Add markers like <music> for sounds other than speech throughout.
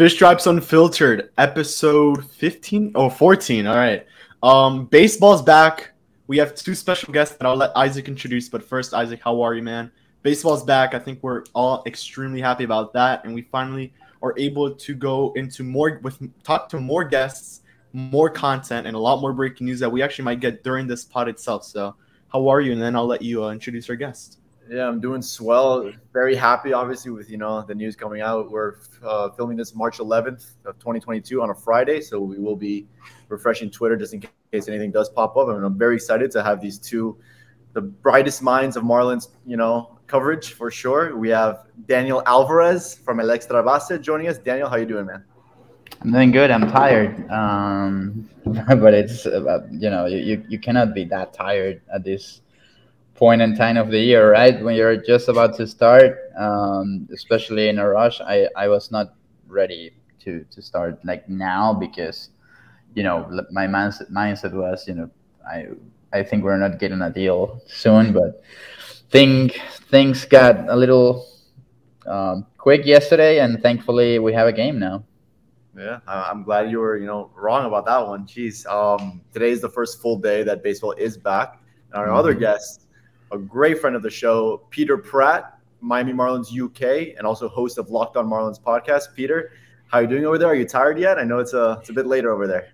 Fish Stripes Unfiltered, episode 15 oh 14. All right. Um baseball's back. We have two special guests that I'll let Isaac introduce, but first Isaac, how are you, man? Baseball's back. I think we're all extremely happy about that and we finally are able to go into more with talk to more guests, more content and a lot more breaking news that we actually might get during this pod itself. So, how are you? And then I'll let you uh, introduce our guest. Yeah, I'm doing swell. Very happy, obviously, with you know the news coming out. We're uh, filming this March 11th of 2022 on a Friday, so we will be refreshing Twitter just in case anything does pop up. I and mean, I'm very excited to have these two, the brightest minds of Marlins, you know, coverage for sure. We have Daniel Alvarez from El Extra Base joining us. Daniel, how you doing, man? I'm doing good. I'm tired, um, <laughs> but it's uh, you know you, you cannot be that tired at this point in time of the year, right? When you're just about to start, um, especially in a rush, I, I was not ready to, to start like now because, you know, my mindset, mindset was, you know, I, I think we're not getting a deal soon, but think things got a little um, quick yesterday, and thankfully we have a game now. Yeah, I'm glad you were, you know, wrong about that one. Jeez, um, today is the first full day that baseball is back. And our mm-hmm. other guest, a great friend of the show, Peter Pratt, Miami Marlins UK, and also host of Locked On Marlins podcast. Peter, how are you doing over there? Are you tired yet? I know it's a it's a bit later over there.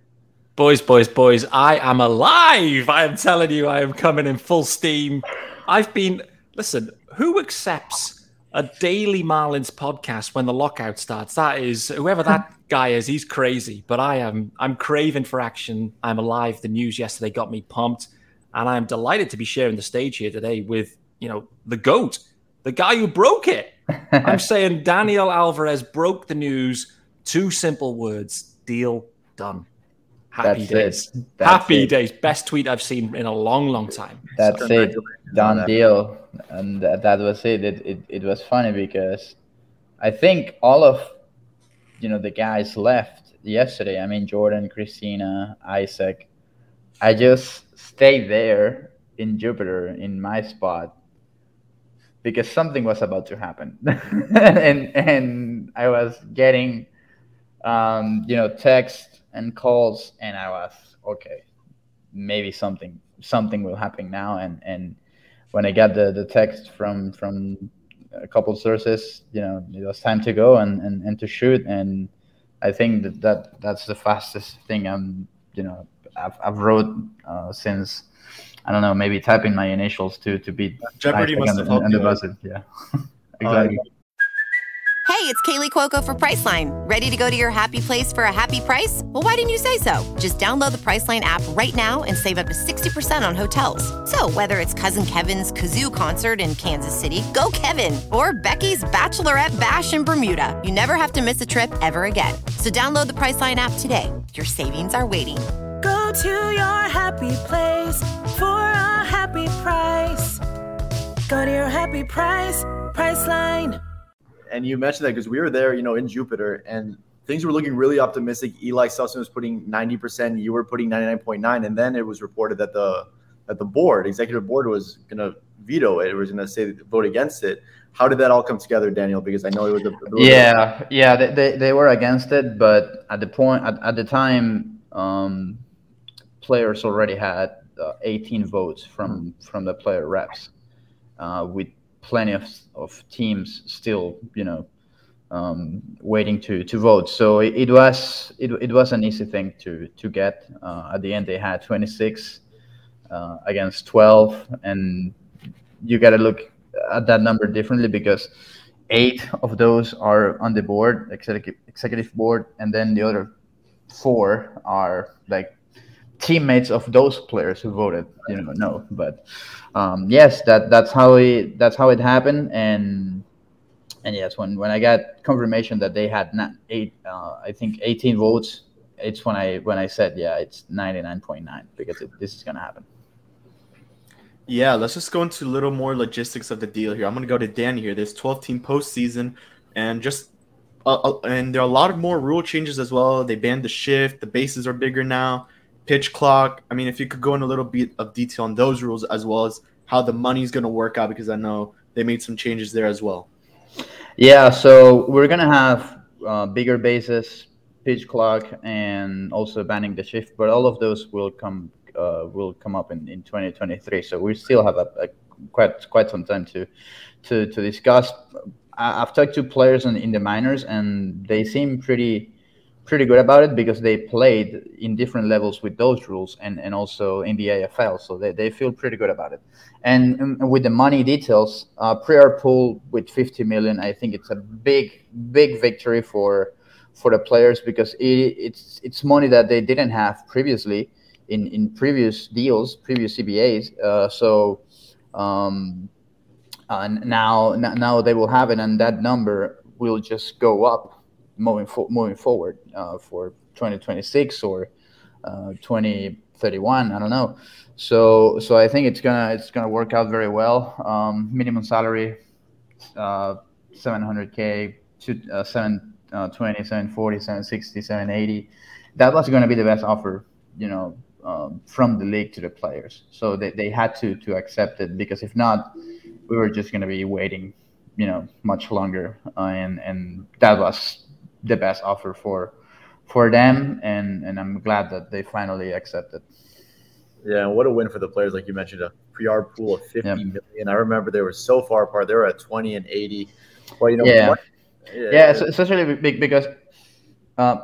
Boys, boys, boys, I am alive. I am telling you, I am coming in full steam. I've been listen, who accepts a daily Marlins podcast when the lockout starts? That is whoever that <laughs> guy is, he's crazy. But I am I'm craving for action. I'm alive. The news yesterday got me pumped. And I'm delighted to be sharing the stage here today with, you know, the GOAT, the guy who broke it. <laughs> I'm saying Daniel Alvarez broke the news. Two simple words deal done. Happy That's days. Happy it. days. Best tweet I've seen in a long, long time. That's so, it. Done deal. And that was it. It, it. it was funny because I think all of you know the guys left yesterday. I mean Jordan, Christina, Isaac. I just stay there in Jupiter in my spot because something was about to happen, <laughs> and and I was getting, um, you know, text and calls, and I was okay, maybe something something will happen now, and and when I got the the text from from a couple sources, you know, it was time to go and and, and to shoot, and I think that, that that's the fastest thing I'm, you know, I've, I've wrote uh, since I don't know maybe typing my initials to to be Jeopardy must have helped the buzzer. Yeah, <laughs> exactly. Hey, it's Kaley Cuoco for Priceline. Ready to go to your happy place for a happy price? Well, why didn't you say so? Just download the Priceline app right now and save up to 60% on hotels. So, whether it's Cousin Kevin's Kazoo concert in Kansas City, go Kevin, or Becky's Bachelorette Bash in Bermuda, you never have to miss a trip ever again. So, download the Priceline app today. Your savings are waiting. Go to your happy place for a happy price. Go to your happy price, Priceline. And you mentioned that because we were there, you know, in Jupiter, and things were looking really optimistic. Eli Sussman was putting 90%, you were putting 99.9, and then it was reported that the that the board, executive board, was going to veto it. It was going to say vote against it. How did that all come together, Daniel? Because I know it was a, yeah, yeah, they, they, they were against it, but at the point at, at the time, um, players already had uh, 18 votes from from the player reps, uh, with plenty of, of teams still, you know, um, waiting to, to vote. So it, it, was it, it was an easy thing to to get. Uh, at the end, they had 26 uh, against 12, and you got to look at that number differently because eight of those are on the board, executive executive board, and then the other four are like teammates of those players who voted. You know, no, but um, yes, that that's how it that's how it happened, and and yes, when when I got confirmation that they had not eight, uh, I think 18 votes, it's when I when I said yeah, it's 99.9 because it, this is gonna happen. Yeah, let's just go into a little more logistics of the deal here. I'm gonna go to Dan here. There's 12 team postseason, and just uh, uh, and there are a lot of more rule changes as well. They banned the shift. The bases are bigger now. Pitch clock. I mean, if you could go in a little bit of detail on those rules as well as how the money's gonna work out, because I know they made some changes there as well. Yeah, so we're gonna have uh, bigger bases, pitch clock, and also banning the shift. But all of those will come uh, will come up in, in 2023. So we still have a, a quite quite some time to to to discuss. I've talked to players in, in the minors, and they seem pretty pretty good about it because they played in different levels with those rules and, and also in the AFL. So they, they feel pretty good about it. And, with the money details, uh, Pre-arb pool with 50 million, I think it's a big, big victory for for the players because it, it's it's money that they didn't have previously in, in previous deals, previous CBAs. Uh, so um, uh, now now they will have it, and that number will just go up moving fo- moving forward uh, for 2026 or uh, 2031. I don't know. So so I think it's gonna it's gonna work out very well. Um, minimum salary, 700k to uh, 720, 740, 760, 780. That was to be the best offer, you know, um, from the league to the players. So they, they had to to accept it because if not, we were just going to be waiting, you know, much longer. Uh, and and that was the best offer for for them. And and I'm glad that they finally accepted. Yeah, what a win for the players, like you mentioned, a pre-arb pool of fifty yep. million. I remember they were so far apart; they were at twenty and eighty. Well, you know, yeah, yeah, yeah especially because uh,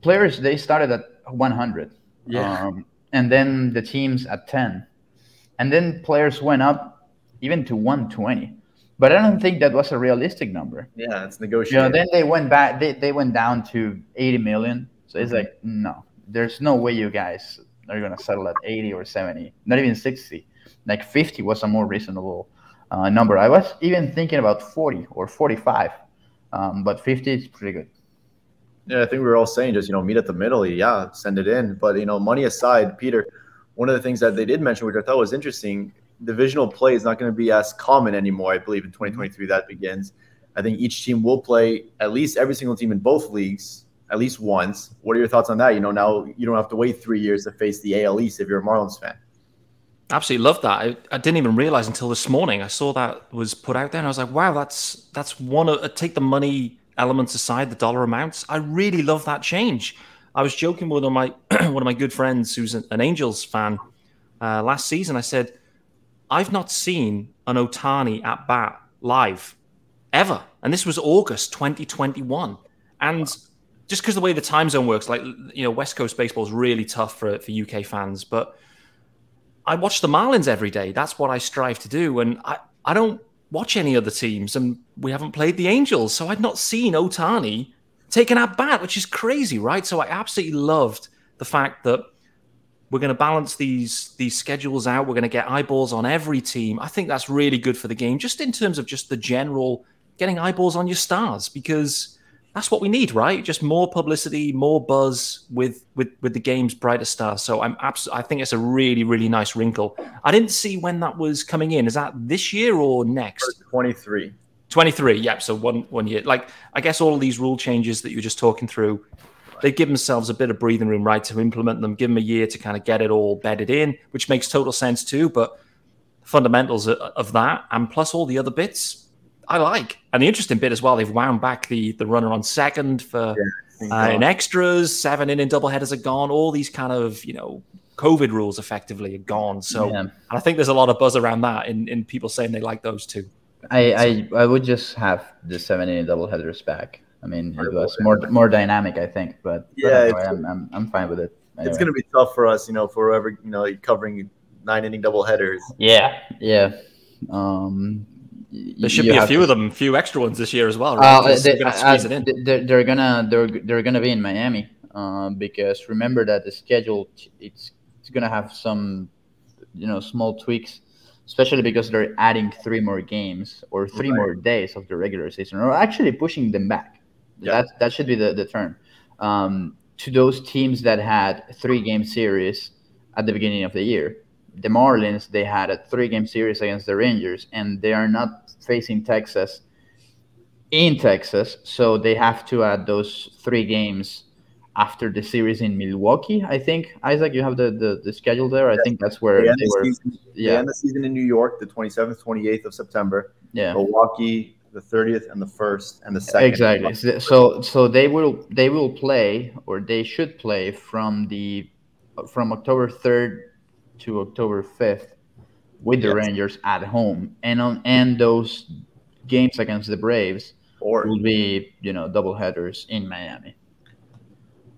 players they started at one hundred. Yeah. Um, and then the teams at 10 and then players went up even to 120 but i don't think that was a realistic number yeah it's negotiated you know, then they went back they, they went down to 80 million so it's mm-hmm. like no there's no way you guys are going to settle at 80 or 70 not even 60 like 50 was a more reasonable uh, number i was even thinking about 40 or 45 um, but 50 is pretty good yeah, I think we were all saying just you know meet at the middle. Yeah, send it in. But you know, money aside, Peter, one of the things that they did mention, which I thought was interesting, divisional play is not going to be as common anymore. I believe in 2023 that begins. I think each team will play at least every single team in both leagues at least once. What are your thoughts on that? You know, now you don't have to wait three years to face the AL East if you're a Marlins fan. Absolutely love that. I, I didn't even realize until this morning. I saw that was put out there, and I was like, "Wow, that's that's one of take the money elements aside, the dollar amounts, I really love that change. I was joking with one of my <clears throat> one of my good friends who's an Angels fan uh, last season. I said, I've not seen an Ohtani at bat live ever, and this was August 2021. And just because the way the time zone works, like you know, West Coast baseball is really tough for for UK fans, but I watch the Marlins every day. That's what I strive to do, and I I don't watch any other teams, and we haven't played the Angels, so I'd not seen Ohtani taken at bat, which is crazy, right? So I absolutely loved the fact that we're going to balance these these schedules out. We're going to get eyeballs on every team. I think that's really good for the game, just in terms of just the general getting eyeballs on your stars, because that's what we need, right? Just more publicity, more buzz with with with the game's brighter stars. So I'm absolutely, I think it's a really really nice wrinkle. I didn't see when that was coming in. Is that this year or next? Twenty three. 23 yep so one one year like i guess all of these rule changes that you're just talking through they give themselves a bit of breathing room right to implement them give them a year to kind of get it all bedded in which makes total sense too but fundamentals of that and plus all the other bits i like and the interesting bit as well they've wound back the the runner on second for yeah, uh, in extras seven in double headers are gone all these kind of you know covid rules effectively are gone so yeah. i think there's a lot of buzz around that in, in people saying they like those too I, I I would just have the seven inning double headers back. I mean, it was more more dynamic, I think. But yeah, but anyway, I'm, I'm I'm fine with it. Anyway. It's gonna be tough for us, you know, for whoever you know covering nine inning double headers. Yeah, yeah. Um, there should be a few to... of them, a few extra ones this year as well. Right? Uh, they, gonna uh, they're, they're, gonna they're they're gonna be in Miami um, because remember that the schedule it's it's gonna have some you know small tweaks especially because they're adding three more games or three right. more days of the regular season, or actually pushing them back. Yeah. That that should be the the term. Um, to those teams that had three game series at the beginning of the year, the Marlins they had a three game series against the Rangers, and they are not facing Texas in Texas, so they have to add those three games after the series in Milwaukee. I think Isaac, you have the the, the schedule there. I think that's where they, they were. Season, yeah, they end the season in New York, the 27th, 28th of September. Yeah, Milwaukee, the 30th and the first and the second. Exactly. So so they will they will play or they should play from the from October 3rd to October 5th with the yes. Rangers at home, and on and those games against the Braves or, will be you know double headers in Miami.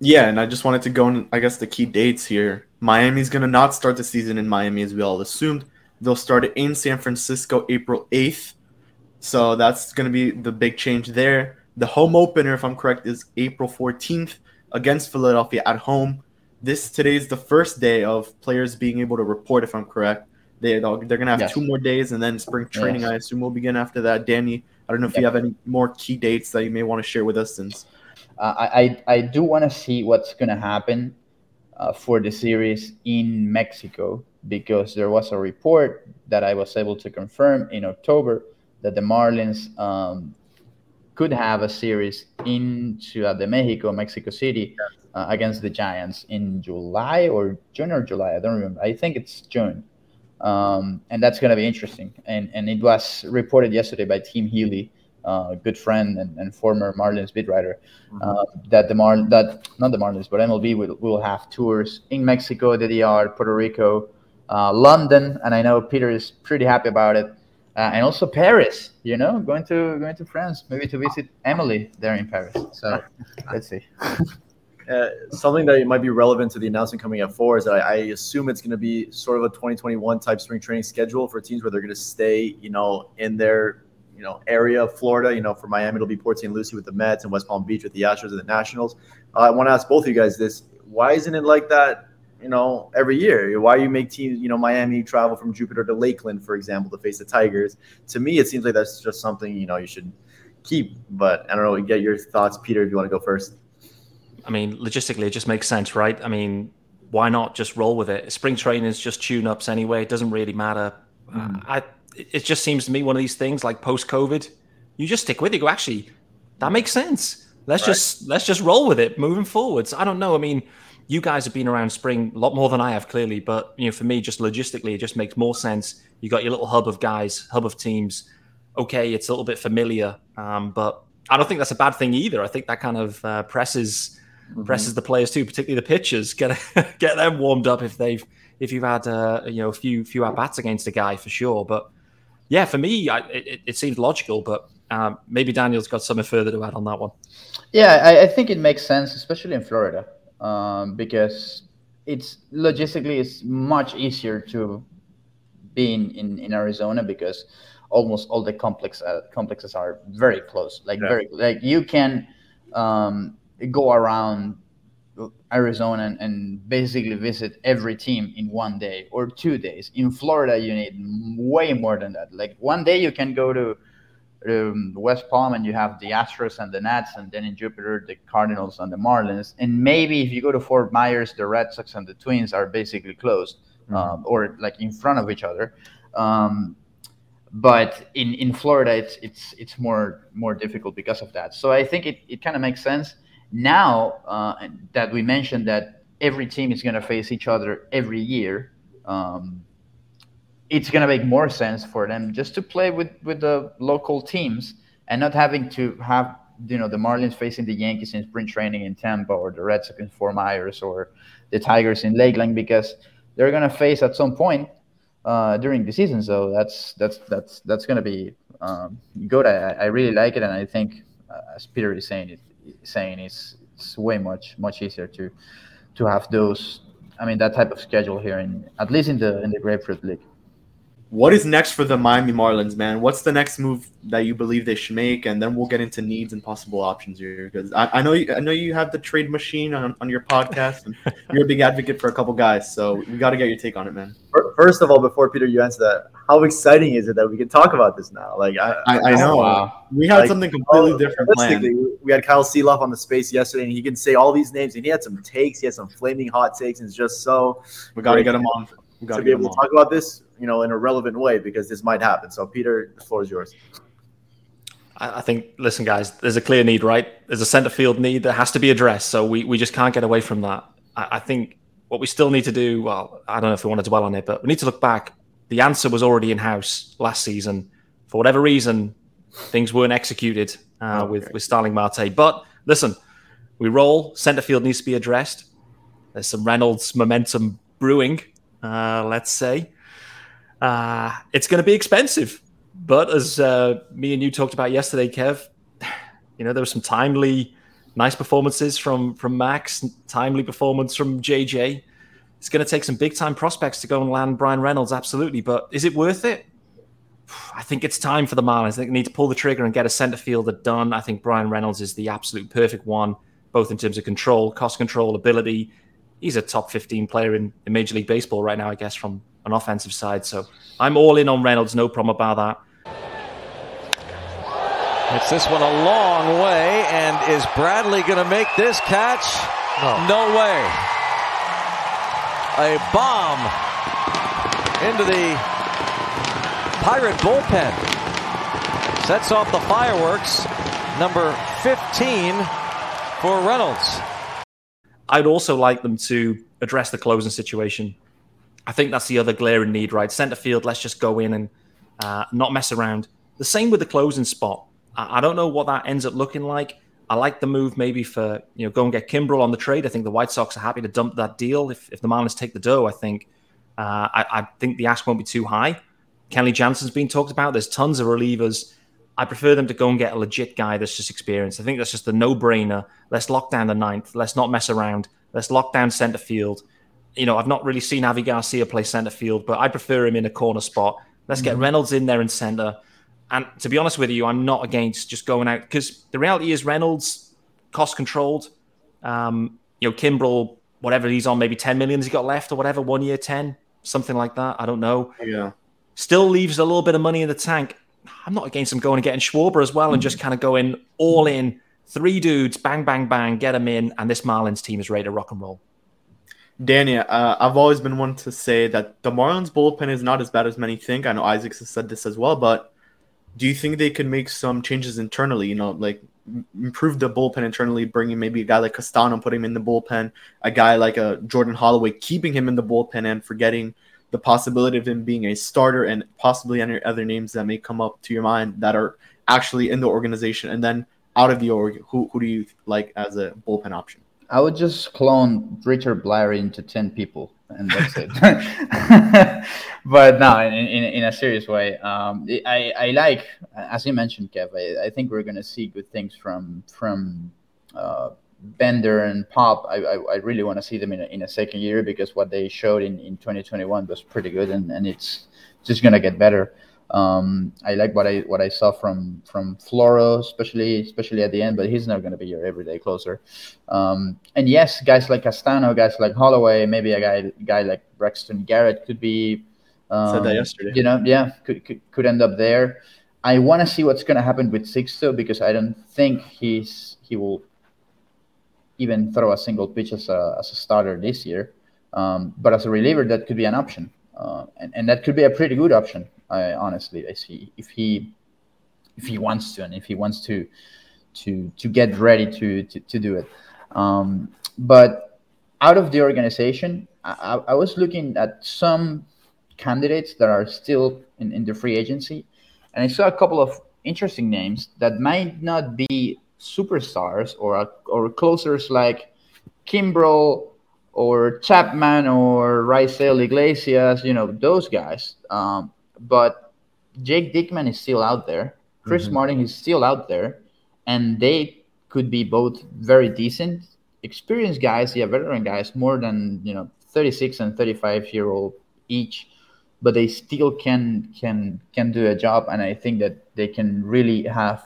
Yeah, and I just wanted to go on, I guess, the key dates here. Miami's going to not start the season in Miami as we all assumed. They'll start it in San Francisco April 8th. So that's going to be the big change there. The home opener, if I'm correct, is April 14th against Philadelphia at home. This today is the first day of players being able to report, if I'm correct. They, they're going to have yes. two more days, and then spring training, yes. I assume, will begin after that. Danny, I don't know if yep. you have any more key dates that you may want to share with us since – uh, I, I do want to see what's going to happen uh, for the series in Mexico because there was a report that I was able to confirm in October that the Marlins um, could have a series in Ciudad de Mexico, Mexico City, uh, against the Giants in July or June or July. I don't remember. I think it's June. Um, and that's going to be interesting. And, and it was reported yesterday by Tim Healey uh, good friend and, and, former Marlins beat writer, mm-hmm. uh, that the Mar that not the Marlins but MLB will, will have tours in Mexico, the DR, Puerto Rico, uh, London, and I know Peter is pretty happy about it, uh, and also Paris. You know, going to going to France, maybe to visit Emily there in Paris. So let's see. <laughs> Uh, something that might be relevant to the announcement coming up four is that I, I assume it's going to be sort of a 2021 type spring training schedule for teams where they're going to stay, you know, in their you know area of Florida. You know, for Miami, it'll be Port St. Lucie with the Mets and West Palm Beach with the Astros and the Nationals. Uh, I want to ask both of you guys this: Why isn't it like that? You know, every year. Why you make teams? You know, Miami travel from Jupiter to Lakeland, for example, to face the Tigers. To me, it seems like that's just something you know you should keep. But I don't know. Get your thoughts, Peter, if you want to go first. I mean, logistically, it just makes sense, right? I mean, why not just roll with it? Spring training is just tune ups anyway. It doesn't really matter. Mm. I it just seems to me one of these things like post COVID, you just stick with it. You go, actually, that makes sense. Let's right. just let's just roll with it moving forwards. I don't know. I mean, you guys have been around spring a lot more than I have, clearly. But you know, for me, just logistically, it just makes more sense. You got your little hub of guys, hub of teams. Okay, it's a little bit familiar, um, but I don't think that's a bad thing either. I think that kind of uh, presses mm-hmm. presses the players too, particularly the pitchers. <laughs> Get get them warmed up if they've if you've had uh, you know a few few at bats against a guy for sure. But yeah, for me, I, it, it seems logical, but um, maybe Daniel's got something further to add on that one. Yeah, I, I think it makes sense, especially in Florida, um, because it's logistically it's much easier to being in, in Arizona because almost all the complex uh, complexes are very close. Like Yeah. very like you can um, go around Arizona and, and basically visit every team in one day or two days. In Florida, you need way more than that. Like one day you can go to um, West Palm and you have the Astros and the Nats, and then in Jupiter the Cardinals and the Marlins. And maybe if you go to Fort Myers, the Red Sox and the Twins are basically closed um, or like in front of each other. Um, but in, in Florida, it's it's it's more more difficult because of that. So I think it, it kind of makes sense now uh, that we mentioned that every team is going to face each other every year. Um, it's going to make more sense for them just to play with with the local teams and not having to have you know the Marlins facing the Yankees in spring training in Tampa or the Red Sox in Fort Myers or the Tigers in Lakeland because they're going to face at some point uh, during the season. So that's that's that's that's going to be um, good. I, I really like it, and I think uh, as Peter is saying, it saying it's it's way much much easier to to have those. I mean that type of schedule here in at least in the in the Grapefruit League. What is next for the Miami Marlins, man? What's the next move that you believe they should make, and then we'll get into needs and possible options here. Because I, I know you, I know you have the trade machine on, on your podcast, and <laughs> you're a big advocate for a couple guys. So we got to get your take on it, man. First of all, before Peter, you answer that, how exciting is it that we can talk about this now? Like I, I, I know oh, we had something completely oh, different planned. We had Kyle Seeloff on the space yesterday, and he can say all these names, and he had some takes. He had some flaming hot takes, and it's just so. We got to get him on. We got to to be able to talk about this, you know, in a relevant way because this might happen. So, Peter, the floor is yours. I think, listen, guys, there's a clear need, right? There's a centre field need that has to be addressed. So we, we just can't get away from that. I, I think what we still need to do, well, I don't know if we want to dwell on it, but we need to look back. The answer was already in house last season. For whatever reason, things weren't executed uh, with, with Starling Marte. But listen, we roll. Centre field needs to be addressed. There's some Reynolds momentum brewing, uh, let's say. Uh, it's going to be expensive. But as uh, me and you talked about yesterday, Kev, <sighs> you know there were some timely, nice performances from from Max, timely performance from JJ. It's going to take some big time prospects to go and land Bryan Reynolds, absolutely. But is it worth it? <sighs> I think it's time for the Marlins. I think they need to pull the trigger and get a center fielder done. I think Bryan Reynolds is the absolute perfect one, both in terms of control, cost control, ability. He's a top 15 player in, in Major League Baseball right now, I guess, from an offensive side. So I'm all in on Reynolds, no problem about that. It's this one a long way, and is Bradley going to make this catch? No. way. A bomb into the Pirate bullpen. Sets off the fireworks. Number 15 for Reynolds. I'd also like them to address the closing situation. I think that's the other glaring need, right? Center field, let's just go in and uh, not mess around. The same with the closing spot. I, I don't know what that ends up looking like. I like the move maybe for, you know, go and get Kimbrel on the trade. I think the White Sox are happy to dump that deal. If, if the Marlins take the dough, I think uh, I, I think the ask won't be too high. Kenley Jansen's been talked about. There's tons of relievers. I prefer them to go and get a legit guy that's just experienced. I think that's just the no-brainer. Let's lock down the ninth. Let's not mess around. Let's lock down center field. You know, I've not really seen Avi Garcia play center field, but I prefer him in a corner spot. Let's get Mhm. Reynolds in there in center. And to be honest with you, I'm not against just going out because the reality is Reynolds cost controlled. Um, you know, Kimbrel, whatever he's on, maybe 10 million has he got left or whatever, one year, 10, something like that. I don't know. Yeah. Still leaves a little bit of money in the tank. I'm not against him going and getting Schwarber as well and just kind of going all in. Three dudes, bang, bang, bang, get them in, and this Marlins team is ready to rock and roll. Danny, uh, I've always been one to say that the Marlins bullpen is not as bad as many think. I know Isaacs has said this as well, but do you think they could make some changes internally? You know, like improve the bullpen internally, bringing maybe a guy like Castano, put him in the bullpen, a guy like a Jordan Holloway, keeping him in the bullpen and forgetting the possibility of him being a starter and possibly any other names that may come up to your mind that are actually in the organization and then out of the org. Who who do you like as a bullpen option? I would just clone Richard Bleier into 10 people, and that's it. <laughs> but no, in, in, in a serious way, um, I, I like, as you mentioned, Kev, I, I think we're going to see good things from from uh, Bender and Pop. I, I, I really want to see them in a, in a second year because what they showed in, in 2021 was pretty good, and, and it's just gonna get better. Um, I like what I what I saw from from Floro, especially especially at the end, but he's not going to be your everyday closer. Um, and yes, guys like Castano, guys like Holloway, maybe a guy guy like Braxton Garrett could be. Um, Said that yesterday. You know, yeah, could could, could end up there. I want to see what's going to happen with Sixto because I don't think he's he will even throw a single pitch as a, as a starter this year. Um, but as a reliever, that could be an option, uh, and, and that could be a pretty good option. I honestly, I see if he if he wants to and if he wants to to to get ready to to, to do it. Um, but out of the organization, I, I was looking at some candidates that are still in, in the free agency, and I saw a couple of interesting names that might not be superstars or or closers like Kimbrel or Chapman or Raisel Iglesias, you know, those guys. Um, but Jake Diekman is still out there. Chris Mm-hmm. Martin is still out there, and they could be both very decent, experienced guys, yeah, veteran guys, more than you know, 36 and 35 year old each, but they still can can can do a job, and I think that they can really have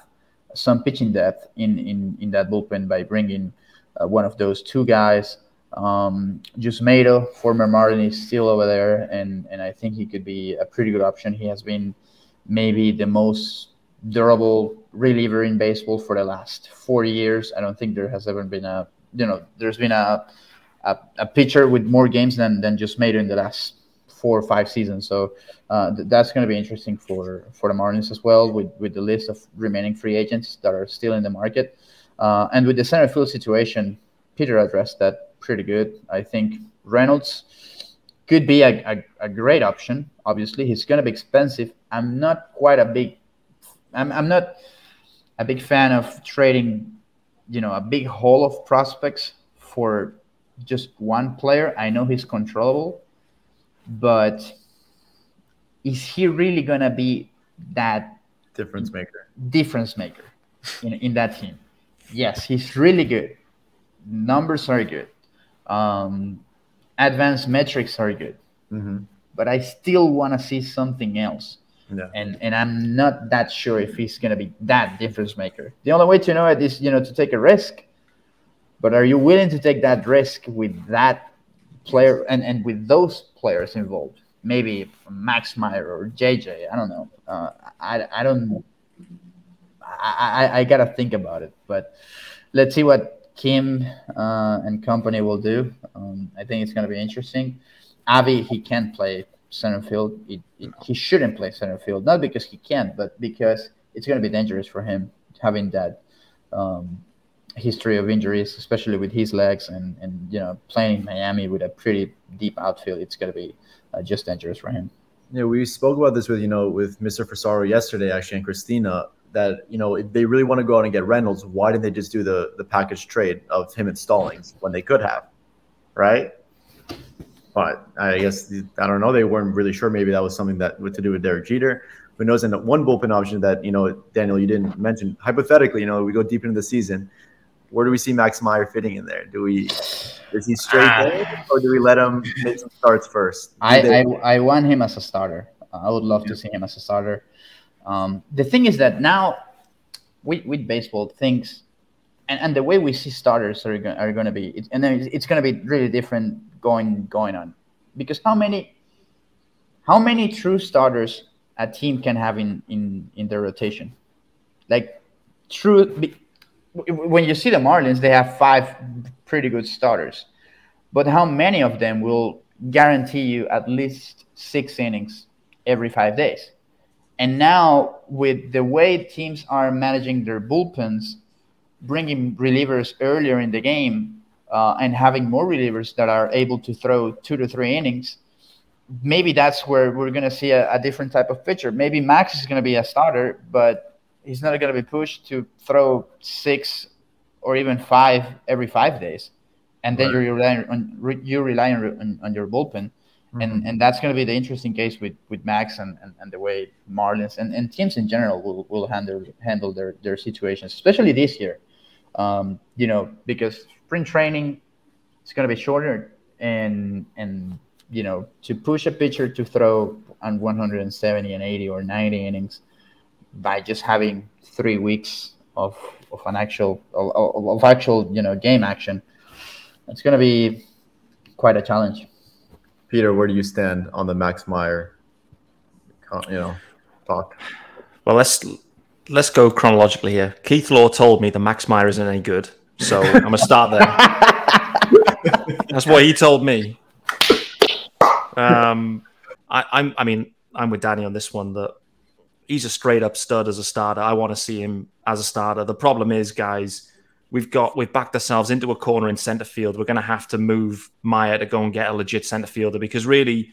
some pitching depth in in in that bullpen by bringing uh, one of those two guys. Um, Yusmeiro, former Marlin, is still over there, and and I think he could be a pretty good option. He has been maybe the most durable reliever in baseball for the last four years. I don't think there has ever been a you know there's been a a, a pitcher with more games than than Yusmeiro in the last four or five seasons. So uh, th- that's going to be interesting for for the Marlins as well, with with the list of remaining free agents that are still in the market, uh, and with the center field situation. Peter addressed that pretty good. I think Reynolds could be a, a, a great option. Obviously, he's going to be expensive. I'm not quite a big, I'm, I'm not a big fan of trading, you know, a big haul of prospects for just one player. I know he's controllable, but is he really going to be that difference maker? difference maker in, in that team? Yes, he's really good. Numbers are good. Um, advanced metrics are good. Mm-hmm. But I still want to see something else. Yeah. And and I'm not that sure if he's gonna be that difference maker. The only way to know it is, you know, to take a risk. But are you willing to take that risk with that player and, and with those players involved? Maybe Max Meyer or JJ. I don't know. Uh, I, I don't. I, I, I gotta think about it. But let's see what Kim uh, and company will do. Um, I think it's gonna be interesting. Avi, he can't play center field. It, he shouldn't play center field, not because he can't, but because it's going to be dangerous for him having that um, history of injuries, especially with his legs, and and you know playing in Miami with a pretty deep outfield. It's going to be uh, just dangerous for him. Yeah, we spoke about this with you know with Mr. Frisaro yesterday, actually, and Christina. That you know if they really want to go out and get Reynolds, why didn't they just do the the package trade of him and Stallings when they could have, right? But I guess I don't know. They weren't really sure. Maybe that was something that what to do with Derek Jeter. Who knows? And one bullpen option that you know, Daniel, you didn't mention. Hypothetically, you know, we go deep into the season. Where do we see Max Meyer fitting in there? Do we is he straight Ah. there, or do we let him make some starts first? I, they- I, I want him as a starter. I would love to see him as a starter. Um, the thing is that now, with, with baseball, things and, and the way we see starters are are going to be, it, and then it's, going to be really different going going on, because how many how many true starters a team can have in in in their rotation, like true. When you see the Marlins, they have five pretty good starters, but how many of them will guarantee you at least six innings every five days? And now, with the way teams are managing their bullpens, bringing relievers earlier in the game uh, and having more relievers that are able to throw two to three innings, maybe that's where we're going to see a, a different type of pitcher. Maybe Max is going to be a starter, but he's not going to be pushed to throw six or even five every five days. And then Right. you rely on you rely on, on, on your bullpen and and that's going to be the interesting case with with Max and, and, and the way Marlins and, and teams in general will, will handle handle their their situations, especially this year. Um, you know, because spring training is going to be shorter, and and you know to push a pitcher to throw on 170 and 80 or 90 innings by just having three weeks of, of an actual of, of actual you know game action. It's going to be quite a challenge. Peter, where do you stand on the Max Meyer, you know, talk? Well, let's let's go chronologically here. Keith Law told me the Max Meyer isn't any good, so I'm gonna start there. <laughs> That's what he told me. Um, I, I'm, I mean, I'm with Danny on this one. That he's a straight up stud as a starter. I want to see him as a starter. The problem is, guys, we've got we've backed ourselves into a corner in centre field. We're going to have to move Meyer to go and get a legit centre fielder because really,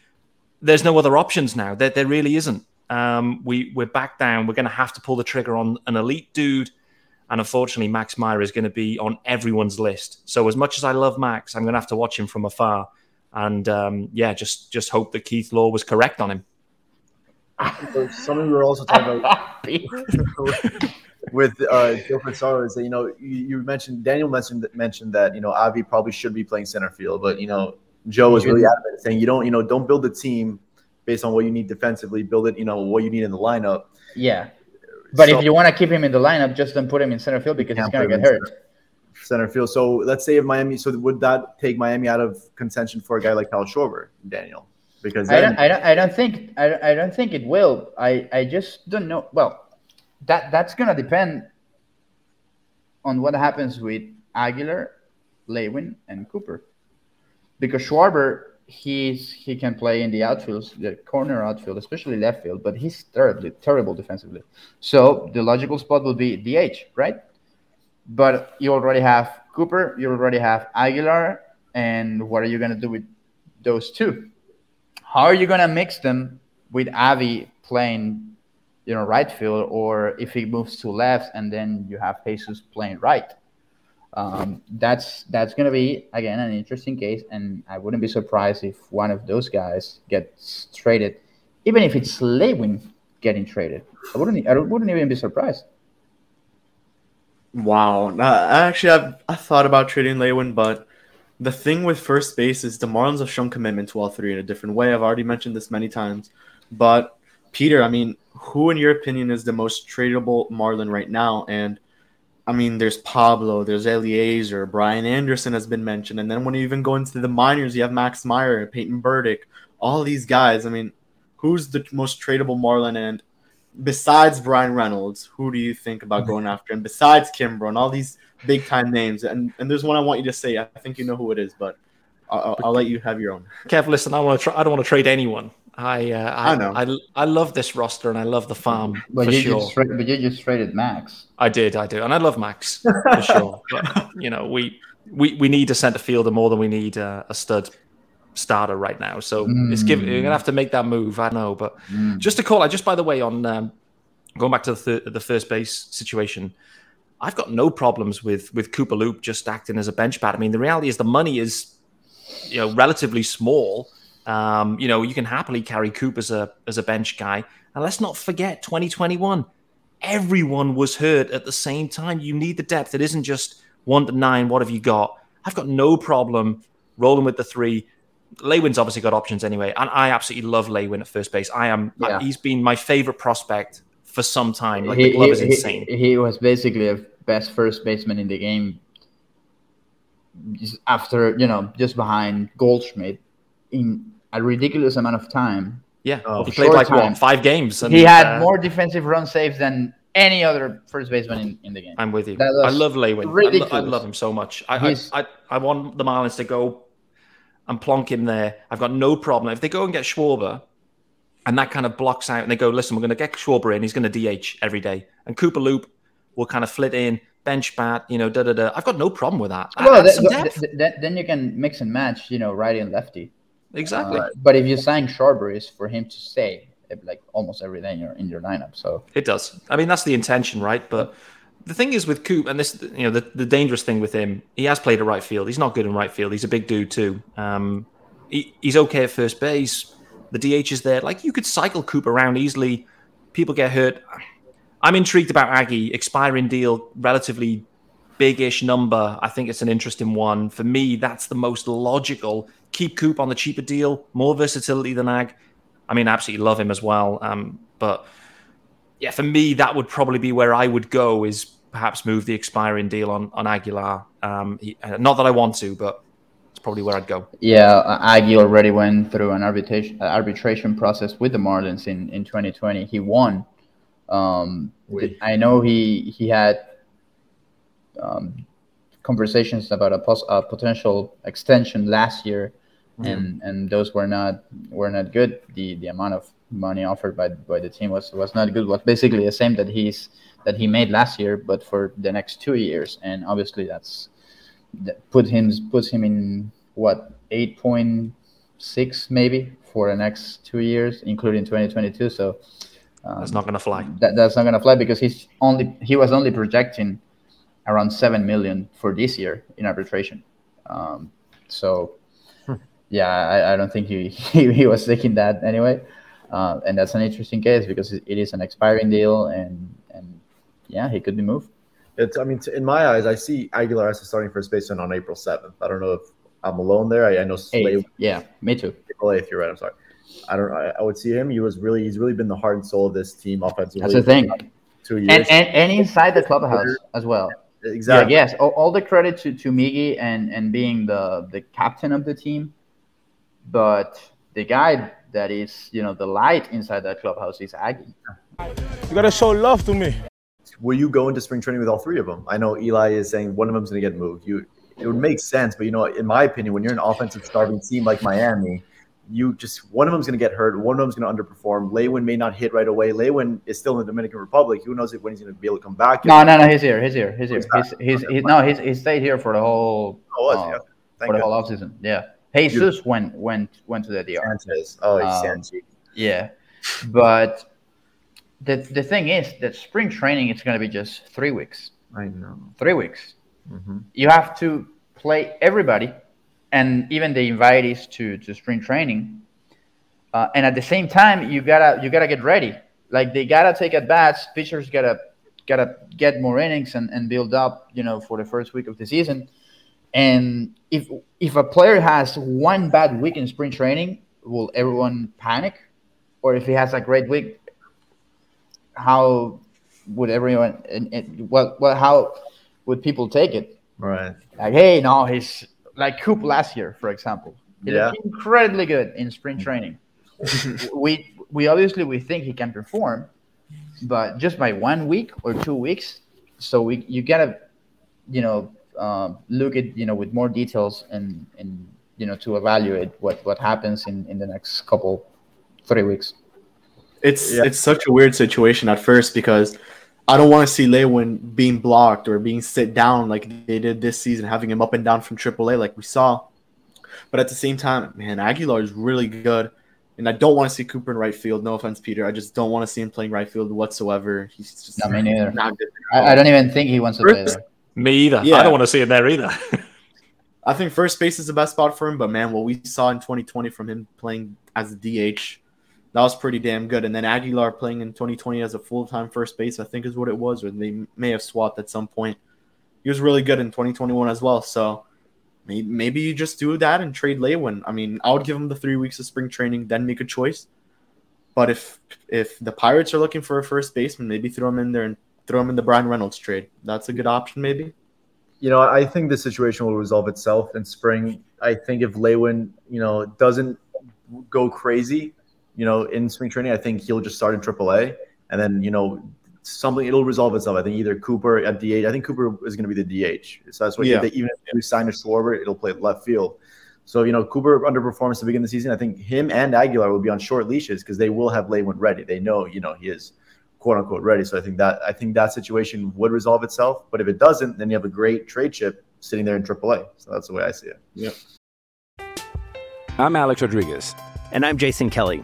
there's no other options now. There, there really isn't. Um, we we're back down. We're going to have to pull the trigger on an elite dude, and unfortunately, Max Meyer is going to be on everyone's list. So as much as I love Max, I'm going to have to watch him from afar, and um, yeah, just just hope that Keith Law was correct on him. Something we were also talking about <laughs> <laughs> with uh, Joe Pizarro is that you know you, you, mentioned Daniel mentioned mentioned that you know Avi probably should be playing center field, but you know Joe was really adamant saying you don't you know don't build a team based on what you need defensively. Build it, you know, what you need in the lineup. Yeah, but so, if you want to keep him in the lineup, just don't put him in center field because he's going to get hurt. Center, center, field. So let's say if Miami, so would that take Miami out of contention for a guy like Kyle Schwarber, Daniel? Because then, I don't, I don't, I don't think, I, I don't think it will. I, I just don't know. Well, that that's going to depend on what happens with Aguilar, Lewin, and Cooper, because Schwarber he's he can play in the outfield, the corner outfield, especially left field, but he's terribly terrible defensively. So the logical spot would be DH, right? But you already have Cooper, you already have Aguilar, and what are you gonna do with those two? How are you gonna mix them with Avi playing, you know, right field, or if he moves to left and then you have Jesus playing right? um, that's that's going to be again an interesting case, and I wouldn't be surprised if one of those guys gets traded, even if it's Lewin getting traded. I wouldn't I wouldn't even be surprised. Wow, I actually I've I thought about trading Lewin, but the thing with first base is the Marlins have shown commitment to all three in a different way. I've already mentioned this many times, but Peter, I mean, who in your opinion is the most tradable Marlin right now, and I mean, there's Pablo, there's Eliezer, Brian Anderson has been mentioned, and then when you even go into the minors, you have Max Meyer, Peyton Burdick, all these guys. I mean, who's the most tradable Marlin? And besides Bryan Reynolds, who do you think about mm-hmm. going after? And besides Kimbrel and all these big time names, and and there's one I want you to say. I think you know who it is, but I'll, I'll let you have your own. Kev, listen, I want to. Tra- I don't want to trade anyone. I, uh, I, I know. I, I love this roster and I love the farm but for you sure. Just, but you just traded Max. I did, I do, and I love Max for sure. <laughs> But you know, we we we need a center fielder more than we need a, a stud starter right now. So mm. it's give, you're gonna have to make that move. I know, but mm. just to call. I just by the way on um, going back to the thir- the first base situation. I've got no problems with with Cooper Loop just acting as a bench bat. I mean, the reality is the money is you know relatively small um, you know, you can happily carry Coop as a as a bench guy. And let's not forget 2021. Everyone was hurt at the same time. You need the depth. It isn't just one to nine. What have you got? I've got no problem rolling with the three. Lewin's obviously got options anyway, and I absolutely love Lewin at first base. I am. Yeah. he's been my favorite prospect for some time. Like he, the glove he, is insane. He, he was basically a best first baseman in the game after you know just behind Goldschmidt in a ridiculous amount of time. Yeah, oh, he played like time. what five games. And, he had uh, more defensive run saves than any other first baseman in, in the game. I'm with you. I love Lewin. I, lo- I, love him so much. I, I, I, I want the Marlins to go and plonk him there. I've got no problem if they go and get Schwarber, and that kind of blocks out, and they go, listen, we're going to get Schwarber in. He's going to DH every day, and Cooper Loop will kind of flit in, bench bat, you know, da da da. I've got no problem with that. Well, th- th- th- then you can mix and match, you know, righty and lefty. Exactly. Uh, but if you sign Schwarber, is for him to stay eh, like almost every day in your in your lineup. So it does. I mean, that's the intention, right? But the thing is with Coop, and this, you know, the, the dangerous thing with him, he has played at right field. He's not good in right field. He's a big dude too. Um, he, he's okay at first base. The DH is there. Like you could cycle Coop around easily. People get hurt. I'm intrigued about Aggie expiring deal, relatively big-ish number. I think it's an interesting one. For me, that's the most logical keep Coop on the cheaper deal, more versatility than Ag. I mean, I absolutely love him as well. Um, but yeah, for me, that would probably be where I would go is perhaps move the expiring deal on on Aguilar. Um, he, uh, not that I want to, but it's probably where I'd go. Yeah, Aggie already went through an arbitration uh, arbitration process with the Marlins in, in 2020. He won. Um, I know he he had um, conversations about a, pos- a, potential extension last year, mm-hmm. and and those were not were not good. The the amount of money offered by by the team was was not good. Was basically the same that he's that he made last year, but for the next two years, and obviously that's that put him puts him in what eight point six maybe for the next two years, including 2022. So um, that's not going to fly. That, that's not going to fly because he's only he was only projecting around seven million for this year in arbitration. Um, so hmm. yeah, I, I, don't think he, <laughs> he, he was taking that anyway. Uh, and that's an interesting case because it is an expiring deal, and and yeah, he could be moved. It's I mean, in my eyes, I see Aguilar as a starting first baseman on April seventh. I don't know if I'm alone there. I, I know Slade. Yeah, me too. April eighth. You're right. I'm sorry. I don't. I, I, would see him. He was really. He's really been the heart and soul of this team offensively. That's the thing. Two years and, and, and inside the clubhouse as well. Exactly. Yeah, yes. All, all, the credit to to Miggy and and being the the captain of the team, but the guy that is you know the light inside that clubhouse is Aggie. You gotta show love to me. Will you go into spring training with all three of them? I know Eli is saying one of them's going to get moved. You, it would make sense, but you know, in my opinion, when you're an offensive starving team like Miami, you just one of them's going to get hurt, one of them's going to underperform. Lewin may not hit right away. Lewin is still in the Dominican Republic. Who knows if when he's going to be able to come back? No, no, no. He's here. He's here. He's here. He's, he's, he's, he's no. He's, he stayed here for the whole. Oh, was, uh, yeah. for the whole offseason. Yeah. Jesus went went went to the DR. Sanchez. Oh, um, Sanchez. Yeah, but the the thing is that spring training is going to be just three weeks. I know. Three weeks. Mm-hmm. You have to play everybody and even the invitees to to spring training. Uh, and at the same time, you gotta you gotta get ready. Like they gotta take at bats. Pitchers gotta gotta get more innings and, and build up. You know, for the first week of the season. And if if a player has one bad week in spring training, will everyone panic? Or if he has a great week, how would everyone? And, and what what how would people take it? Right. Like, hey, no, he's like Coop last year, for example. He yeah. incredibly good in spring training. <laughs> we we obviously we think he can perform, but just by one week or two weeks, so we you gotta, you know, um, look at you know with more details and and you know to evaluate what what happens in in the next couple three weeks. It's yeah. it's such a weird situation at first because I don't want to see Lewin being blocked or being sit down like they did this season, having him up and down from AAA like we saw. But at the same time, man, Aguilar is really good. And I don't want to see Cooper in right field. No offense, Peter. I just don't want to see him playing right field whatsoever. He's just not me neither. Not I, I, don't even think he wants to play there. Me either. Yeah. I don't want to see him there either. I think first base is the best spot for him, but man, what we saw in 2020 from him playing as a DH that was pretty damn good. And then Aguilar playing in 2020 as a full time first base, I think is what it was, or they may have swapped at some point. He was really good in 2021 as well. So maybe, maybe you just do that and trade Lewin. I mean, I would give him the three weeks of spring training, then make a choice. But if if the Pirates are looking for a first baseman, maybe throw him in there and throw him in the Bryan Reynolds trade. That's a good option, maybe. You know, I think the situation will resolve itself in spring. I think if Lewin, you know, doesn't go crazy, you know, in spring training. I think he'll just start in AAA, and then you know something it'll resolve itself. I think either Cooper at DH. I think Cooper is going to be the DH. So that's what yeah. they, even if we sign a Schwarber, it'll play left field. So you know Cooper underperforms to begin the season. I think him and Aguilar will be on short leashes because they will have Lewin ready. They know you know he is quote unquote ready. So I think that I think that situation would resolve itself. But if it doesn't, then you have a great trade chip sitting there in AAA. So that's the way I see it. Yeah. I'm Alex Rodriguez. And I'm Jason Kelly.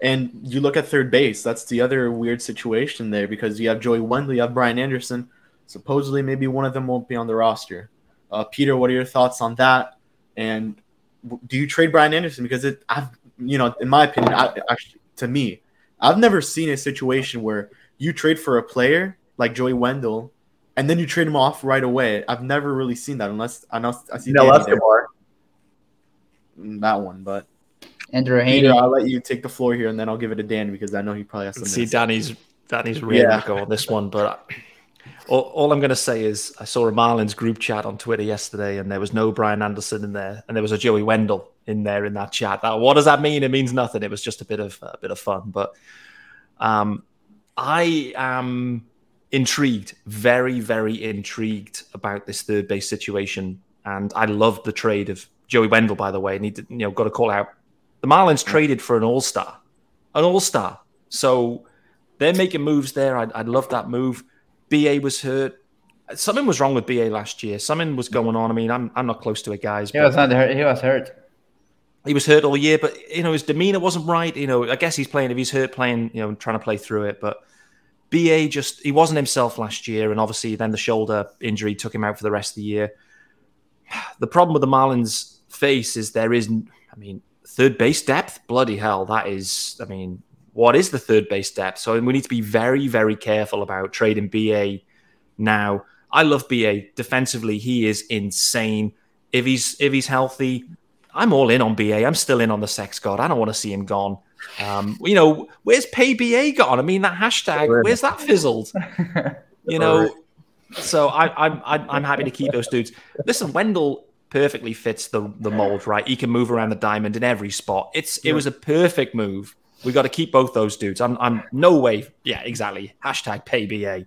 And you look at third base, that's the other weird situation there because you have Joey Wendle, you have Brian Anderson. Supposedly, maybe one of them won't be on the roster. Uh, Peter, what are your thoughts on that? And do you trade Brian Anderson? Because it, I've, you know, in my opinion, I, actually, to me, I've never seen a situation where you trade for a player like Joey Wendle and then you trade him off right away. I've never really seen that unless I know I see no, Escobar. Mm, that one, but Andrew Peter, I'll let you take the floor here, and then I'll give it to Dan because I know he probably has some. See, Danny's Danny's really yeah. go on this one, but all, all I'm going to say is I saw a Marlins group chat on Twitter yesterday, and there was no Brian Anderson in there, and there was a Joey Wendle in there in that chat. That, what does that mean? It means nothing. It was just a bit of a bit of fun, but um, I am intrigued, very, very intrigued about this third base situation. And I loved the trade of Joey Wendle, by the way. And he did, you know, got to call out. The Marlins traded for an all star, an all star. So they're making moves there. I, I love that move. BA was hurt. Something was wrong with BA last year. Something was going on. I mean, I'm, I'm not close to it, guys. He was not hurt. He was hurt. He was hurt all year, but you know his demeanor wasn't right. You know, I guess he's playing if he's hurt, playing, you know, trying to play through it. But BA just he wasn't himself last year, and obviously then the shoulder injury took him out for the rest of the year. <sighs> The problem with the Marlins face is there is, I mean, third base depth. Bloody hell, that is. I mean, what is the third base depth? So we need to be very, very careful about trading BA now. I love BA defensively. He is insane. If he's if he's healthy, I'm all in on BA. I'm still in on the sex god. I don't want to see him gone. Um, you know, where's PayBA gone? I mean, that hashtag, where's that fizzled? <laughs> You know, so I, I'm I'm happy to keep those dudes. Listen, Wendle perfectly fits the the mold, right? He can move around the diamond in every spot. It's it was a perfect move. We got to keep both those dudes. I'm I'm no way. Yeah, exactly. Hashtag PayBA.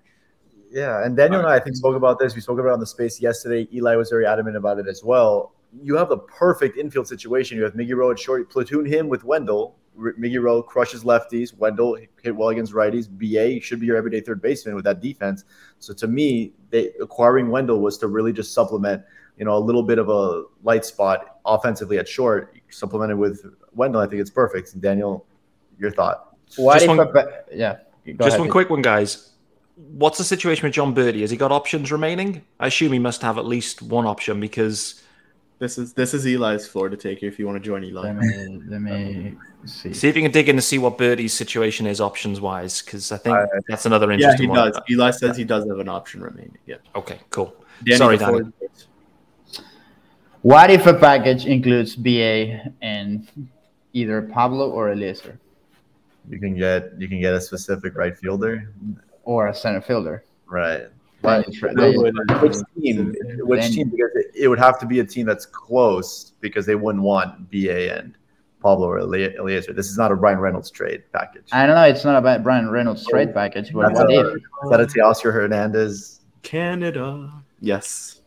Yeah, and Daniel and I, I think spoke about this. We spoke about it on the space yesterday. Eli was very adamant about it as well. You have the perfect infield situation. You have Miggy Rowe at short, platoon him with Wendle, Miggy Rowe crushes lefties. Wendle hit well against righties. BA should be your everyday third baseman with that defense. So to me, they, acquiring Wendle was to really just supplement, you know, a little bit of a light spot offensively at short, supplemented with Wendle. I think it's perfect. And Daniel, your thought? Why just one, yeah. just ahead. one quick one, guys. What's the situation with Jon Berti? Has he got options remaining? I assume he must have at least one option because this is this is Eli's floor to take you if you want to join Eli. Let me, let me see. See if you can dig in to see what Berti's situation is options wise, because I think uh, that's another interesting. Yeah, he does. Eli says he does have an option remaining. Yeah. Okay. Cool. Danny Sorry, Danny. What if a package includes BA and either Pablo or Eliezer? You can get you can get a specific right fielder or a center fielder. Right. But which team? Which team? Because it, it, would have to be a team that's close because they wouldn't want BA and Pablo or Eliezer. This is not a Brian Reynolds trade package. I don't know. It's not a Brian Reynolds trade oh. package. But what if? Is that a Teoscar Hernandez? Canada. Yes.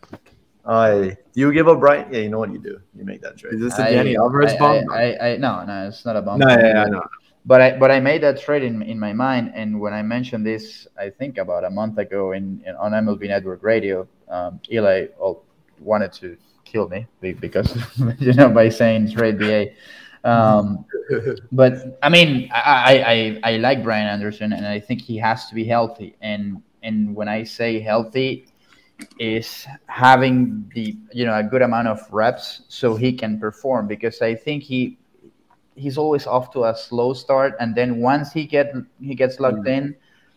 I do you give up Brian? Yeah, you know what you do. You make that trade. Is this a Danny Alvarez bomb? I, I, I, no, no, it's not a bomb. No, yeah, yeah, no. But I but I made that trade in, in my mind, and when I mentioned this, I think about a month ago in, in on MLB Network Radio, um, Eli wanted to kill me because <laughs> you know by saying trade BA. Um, <laughs> but I mean, I, I I like Brian Anderson, and I think he has to be healthy. And and when I say healthy, is having the you know a good amount of reps so he can perform because I think he he's always off to a slow start, and then once he get he gets locked mm. in,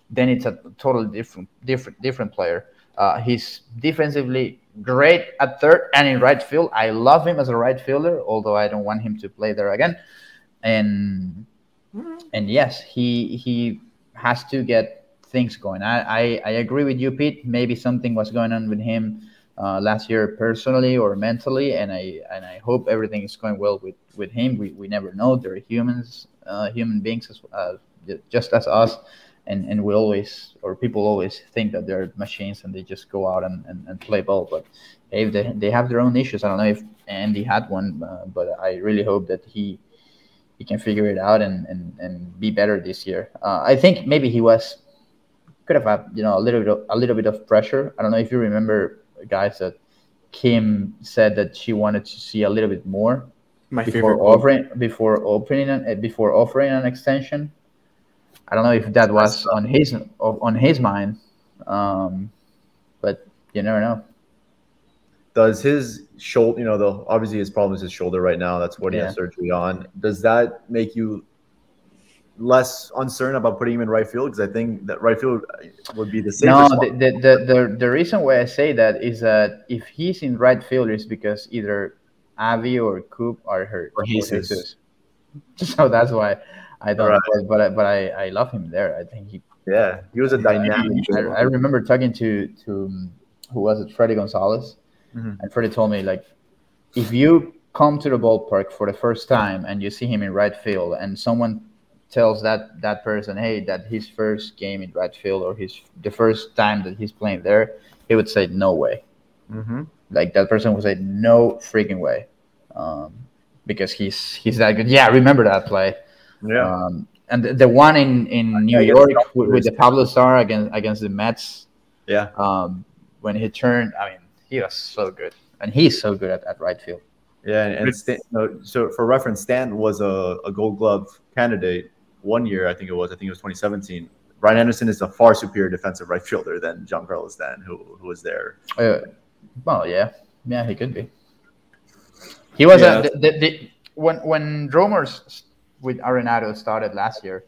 then it's a totally different different different player. Uh, he's defensively great at third and in right field. I love him as a right fielder, although I don't want him to play there again. And mm. and yes, he he has to get things going. I, I, I agree with you, Pete. Maybe something was going on with him uh, last year personally or mentally, and I and I hope everything is going well with with him. We, we never know. They're humans, uh, human beings, as, uh, just as us, and and we always or people always think that they're machines and they just go out and, and, and play ball. But if they they have their own issues. I don't know if Andy had one, uh, but I really hope that he he can figure it out and and, and be better this year. Uh, I think maybe he was could have had you know a little bit of, a little bit of pressure. I don't know if you remember guys that Kim said that she wanted to see a little bit more My before favorite offering before opening an, uh, before offering an extension. I don't know if that was on his on his mind, um, but you never know. Does his shoulder, you know, the obviously his problem is his shoulder right now. That's what he Yeah. has surgery on. Does that make you less uncertain about putting him in right field? Because I think that right field would be the safer No, the, the, the, the, reason why I say that is that if he's in right field is because either Avi or Coop are hurt. Or Jesus. <laughs> So that's why I don't. Right. But, but I, but I, love him there. I think he. Yeah, he was a dynamic. I, I remember talking to to um, who was it, Freddie Gonzalez, Mhm. and Freddie told me like, if you come to the ballpark for the first time and you see him in right field, and someone tells that that person, hey, that his first game in right field or his the first time that he's playing there, he would say no way. Mm-hmm. Like that person would say no freaking way, um, because he's he's that good. Yeah, I remember that play. Yeah. Um, and the, the one in in New yeah, York with, with the Pablo Star against against the Mets. Yeah. Um, when he turned, I mean, he was so good, and he's so good at, at right field. Yeah, and, and Stan, so for reference, Stan was a, a Gold Glove candidate one year. I think it was. I think it was 2017. Brian Anderson is a far superior defensive right fielder than Giancarlo Stan, who who was there. Uh, well, yeah, yeah, he could be. He was Yeah. a, the, the, the when when Romers with Arenado started last year.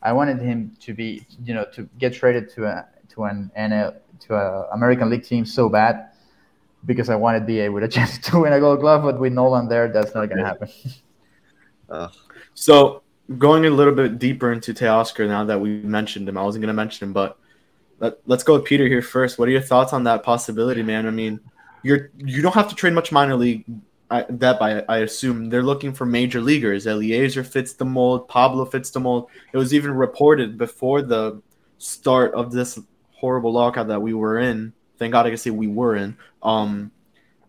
I wanted him to be, you know, to get traded to a to an NL to a American League team so bad because I wanted BA with a <laughs> chance to win a Gold Glove, but with Nolan there, that's not going to happen. <laughs> So going a little bit deeper into Teoscar now that we mentioned him, I wasn't going to mention him, but let, let's go with Peter here first. What are your thoughts on that possibility, man? I mean, you're you don't have to trade much minor league uh, depth. I, I assume they're looking for major leaguers. Eliezer fits the mold. Pablo fits the mold. It was even reported before the start of this horrible lockout that we were in. Thank God I can say we were in. Um,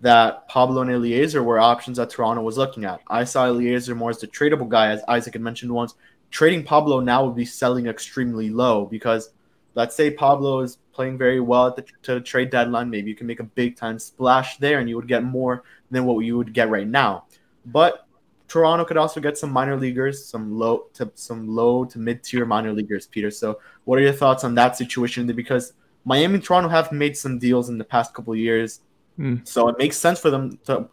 that Pablo and Eliezer were options that Toronto was looking at. I saw Eliezer more as the tradable guy, as Isaac had mentioned once. Trading Pablo now would be selling extremely low because let's say Pablo is playing very well at the to trade deadline. Maybe you can make a big time splash there and you would get more than what you would get right now. But Toronto could also get some minor leaguers, some low to some low to mid tier minor leaguers, Peter. So what are your thoughts on that situation? Because Miami and Toronto have made some deals in the past couple years. Hmm. So it makes sense for them to,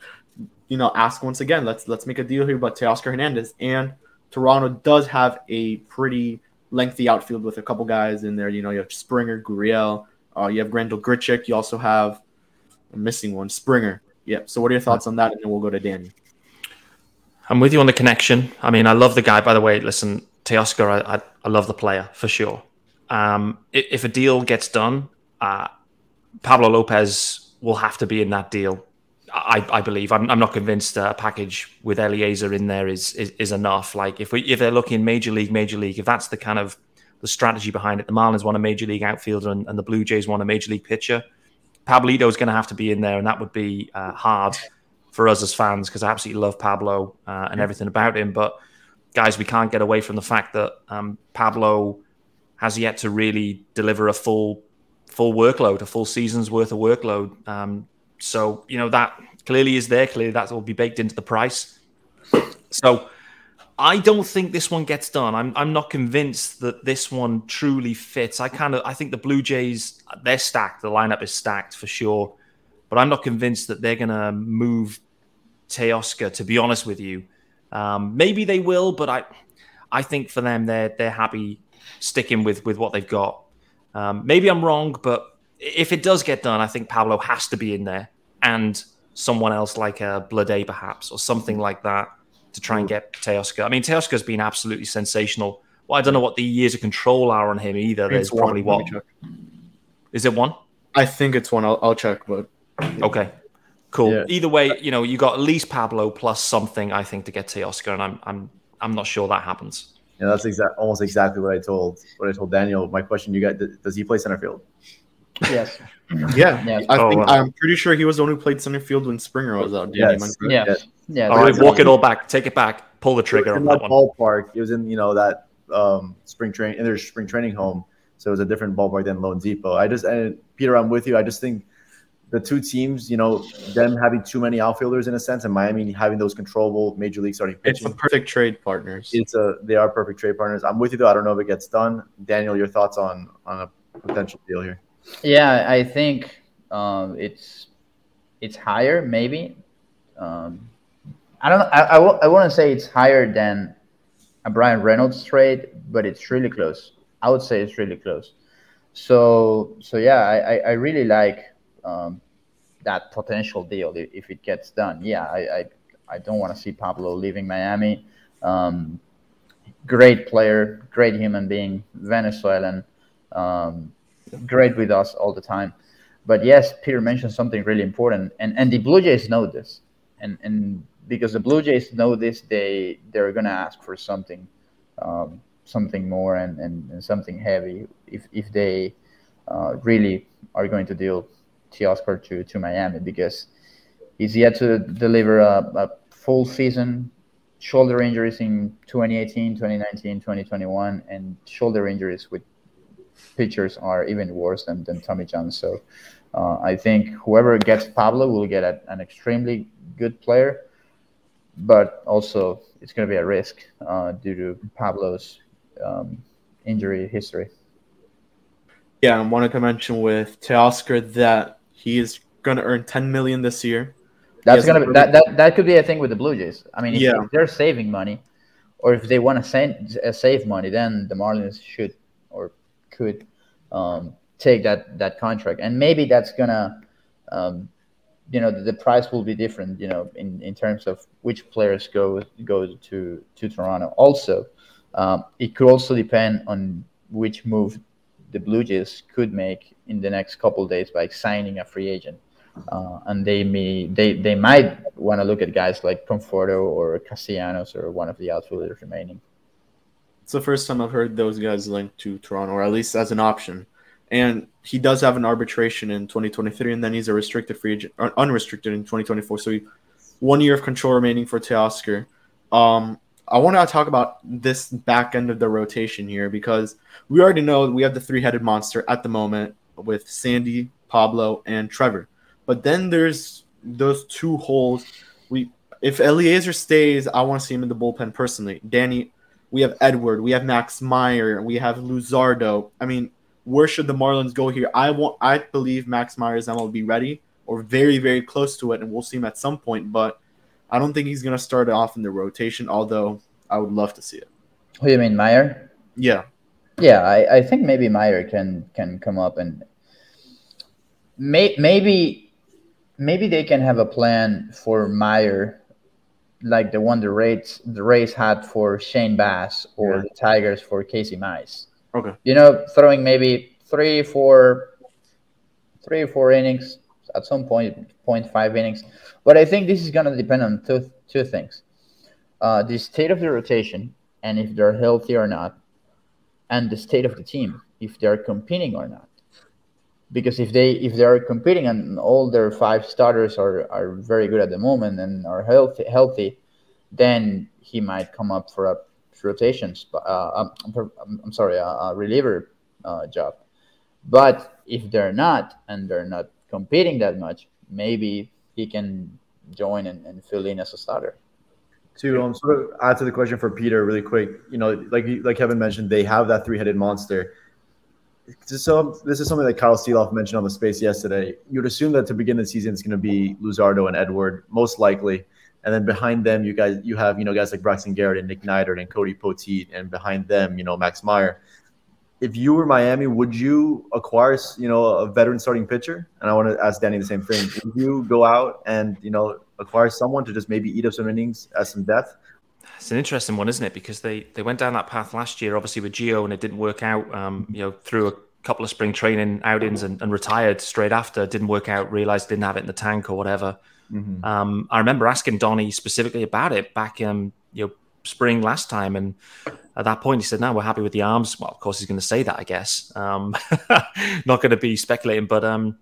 you know, ask once again. Let's let's make a deal here about Teoscar Hernandez. And Toronto does have a pretty lengthy outfield with a couple guys in there. You know, you have Springer, Gurriel, uh, you have Randal Grichuk. You also have I'm missing one, Springer. Yep. So what are your thoughts on that? And then we'll go to Danny. I'm with you on the connection. I mean, I love the guy. By the way, listen, Teoscar, I, I, I love the player for sure. Um, i- if a deal gets done, uh, Pablo Lopez will have to be in that deal. I, I believe. I'm, I'm not convinced a package with Eliezer in there is, is is enough. Like if we if they're looking major league, major league, if that's the kind of the strategy behind it, the Marlins want a major league outfielder and, and the Blue Jays want a major league pitcher. Pablito is going to have to be in there, and that would be uh, hard for us as fans because I absolutely love Pablo uh, and everything about him. But guys, we can't get away from the fact that um, Pablo has yet to really deliver a full full workload, a full season's worth of workload. Um, so you know that clearly is there. Clearly that will be baked into the price. So I don't think this one gets done. I'm I'm not convinced that this one truly fits. I kind of I think the Blue Jays they're stacked. The lineup is stacked for sure, but I'm not convinced that they're gonna move Teoscar. To be honest with you, um, maybe they will, but I I think for them they're they're happy sticking with with what they've got. Um, maybe I'm wrong, but if it does get done, I think Pablo has to be in there and someone else like a Blade perhaps or something like that to try and get Teoscar. I mean, Teoscar's been absolutely sensational. Well, I don't know what the years of control are on him either. There's It's one. probably Let what is it one? I think it's one. I'll, I'll check, but Okay, cool. Yeah. Either way, you know, you got at least Pablo plus something. I think to get Teoscar, and I'm I'm I'm not sure that happens. Yeah, that's exact almost exactly what I told what I told Daniel. My question, you got does he play center field? Yes. <laughs> yeah, Yes. I Oh, think wow. I'm pretty sure he was the one who played center field when Springer was out. Danny, Yes. am I correct? Yes. Yes. All right, was- walk it all back. Take it back. Pull the trigger in on that that one. ballpark. It was in you know that um, spring training in their spring training home, so it was a different ballpark than loanDepot. I just and Peter, I'm with you. I just think the two teams, you know, them having too many outfielders in a sense, and Miami having those controllable major league starting pitching. It's a perfect trade partners. It's a they are perfect trade partners. I'm with you though. I don't know if it gets done. Daniel, your thoughts on on a potential deal here? Yeah, I think um, it's it's higher maybe. Um, I don't. I, I, w- I want to say it's higher than a Brian Reynolds trade, but it's really close. I would say it's really close. So so yeah, I, I really like um, that potential deal if it gets done. Yeah, I I, I don't want to see Pablo leaving Miami. Um, great player, great human being, Venezuelan, um, great with us all the time. But yes, Peter mentioned something really important, and and the Blue Jays know this, and and because the Blue Jays know this, they they're gonna ask for something, um, something more and, and, and, something heavy if if they uh, really are going to deal Teoscar to to Miami because he's yet to deliver a, a full season. Shoulder injuries in 2018, 2019, 2021, and shoulder injuries with pitchers are even worse than, than Tommy John. So uh, I think whoever gets Pablo will get a, an extremely good player but also it's going to be a risk uh, due to Pablo's um, injury history. Yeah, I wanted to mention with Teoscar that he is going to earn 10 million this year. That's gonna be, that, that that could be a thing with the Blue Jays. I mean, if, yeah. if they're saving money, or if they want to save, uh, save money, then the Marlins should or could um, take that that contract, and maybe that's gonna um, you know the, the, price will be different you know in, in terms of which players go go to to Toronto also um, it could also depend on which move the Blue Jays could make in the next couple days by signing a free agent uh, and they may they, they might want to look at guys like Conforto or Castellanos or one of the outfielders remaining it's the first time I've heard those guys linked to Toronto or at least as an option and he does have an arbitration in 2023, and then he's a restricted free agent, unrestricted in 2024. So he, one year of control remaining for Teoscar. Um, I want to talk about this back end of the rotation here because we already know we have the three-headed monster at the moment with Sandy, Pablo, and Trevor. But then there's those two holes. We if Elieser stays, I want to see him in the bullpen personally. Danny, we have Edward, we have Max Meyer, we have Luzardo. I mean, where should the Marlins go here? I want I believe Max Myers will be ready or very, very close to it, and we'll see him at some point, but I don't think he's gonna start off in the rotation, although I would love to see it. Who you mean, Meyer? Yeah. Yeah, I, I think maybe Meyer can can come up and may, maybe maybe they can have a plan for Meyer like the one the Rays the Rays had for Shane Baz or yeah. the Tigers for Casey Mize. Okay. You know, throwing maybe three, four, three or four innings at some point, point five innings. But I think this is going to depend on two two things: uh, the state of the rotation and if they're healthy or not, and the state of the team if they're competing or not. Because if they if they're competing and all their five starters are, are very good at the moment and are healthy healthy, then he might come up for a rotations. Uh, I'm, I'm, sorry, a, a reliever uh, job. But if they're not and they're not competing that much, maybe he can join and, and fill in as a starter. To um, sort of add to the question for Peter, really quick, you know, like like Kevin mentioned, they have that three-headed monster. So this is something that Kyle Sielaff mentioned on the space yesterday. You'd assume that to begin the season, it's going to be Luzardo and Edward, most likely. And then behind them, you guys, you have you know guys like Braxton Garrett and Nick Neidert and Cody Poteet, and behind them, you know Max Meyer. If you were Miami, would you acquire you know a veteran starting pitcher? And I want to ask Danny the same thing. Would you go out and you know acquire someone to just maybe eat up some innings as some depth? It's an interesting one, isn't it? Because they they went down that path last year, obviously with Gio, and it didn't work out. Um, you know, through a couple of spring training outings and, and retired straight after. Didn't work out. Realized didn't have it in the tank or whatever. Mm-hmm. Um, I remember asking Donnie specifically about it back in you know spring last time, and at that point he said, "No, we're happy with the arms." Well, of course he's going to say that, I guess. Um, <laughs> not going to be speculating, but um,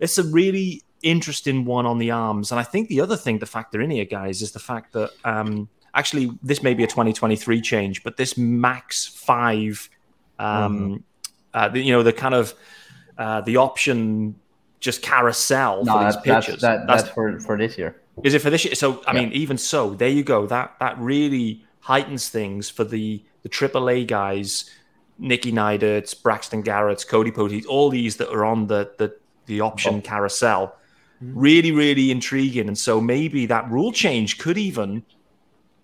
it's a really interesting one on the arms, and I think the other thing to factor in here, guys, is the fact that um, actually this may be a 2023 change, but this max five, um, mm-hmm. uh, you know, the kind of uh, the option just carousel no, for these that's, that's, pitchers. that, that's, for for this year. Is it for this year? So I Yeah. mean, even so, there you go. That that really heightens things for the the AAA guys, Nicky Neiderts, Braxton Garrett, Cody Poteet, all these that are on the the the option oh. carousel. Hmm. Really, really intriguing. And so maybe that rule change could even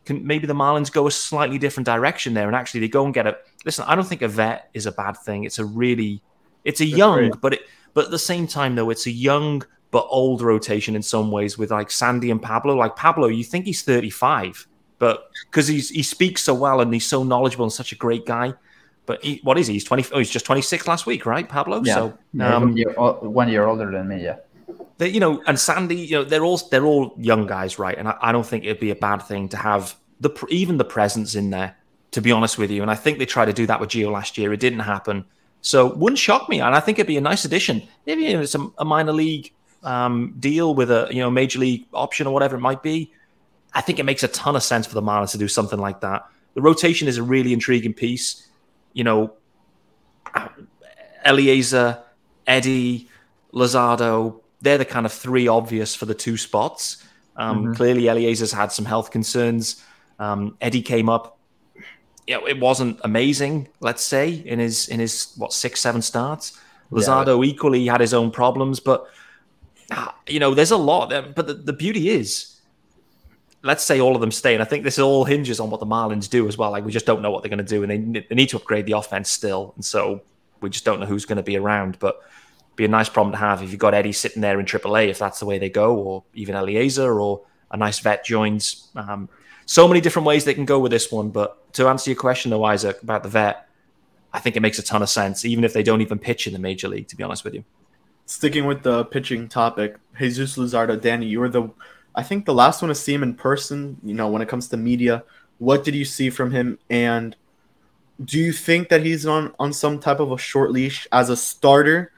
can maybe the Marlins go a slightly different direction there, and actually they go and get a listen. I don't think a vet is a bad thing. It's a really, it's a young, great. but it, but at the same time though, it's a young but old rotation in some ways with like Sandy and Pablo. Like Pablo, you think he's thirty five, but because he's he speaks so well and he's so knowledgeable and such a great guy. But he, what is he? He's twenty. Oh, he's just twenty six last week, right, Pablo? Yeah, So um, one, year, o- one year older than me. Yeah. they, you know, and Sandy, you know, they're all they're all young guys, right? And I, I don't think it'd be a bad thing to have the even the presence in there. To be honest with you, and I think they tried to do that with Gio last year. It didn't happen, so wouldn't shock me. And I think it'd be a nice addition. Maybe you know, it's a, a minor league um, deal with a you know major league option or whatever it might be. I think it makes a ton of sense for the Marlins to do something like that. The rotation is a really intriguing piece. You know, Eliezer, Eddie, Luzardo, they're the kind of three obvious for the two spots. Um, Mhm. Clearly, Eliezer's had some health concerns. Um, Eddie came up. You know, it wasn't amazing, let's say, in his in his what six, seven starts. Yeah. Luzardo equally had his own problems, but you know, there's a lot. But the, the beauty is, let's say all of them stay, and I think this all hinges on what the Marlins do as well. Like we just don't know what they're going to do, and they they need to upgrade the offense still, and so we just don't know who's going to be around. But be a nice problem to have if you've got Eddie sitting there in AAA, if that's the way they go, or even Eliezer, or a nice vet joins. Um, so many different ways they can go with this one. But to answer your question, though, Isaac, about the vet, I think it makes a ton of sense, even if they don't even pitch in the major league. To be honest with you. Sticking with the pitching topic, Jesus Luzardo, Danny, you were the, I think the last one to see him in person. You know, when it comes to media, what did you see from him, and do you think that he's on on some type of a short leash as a starter,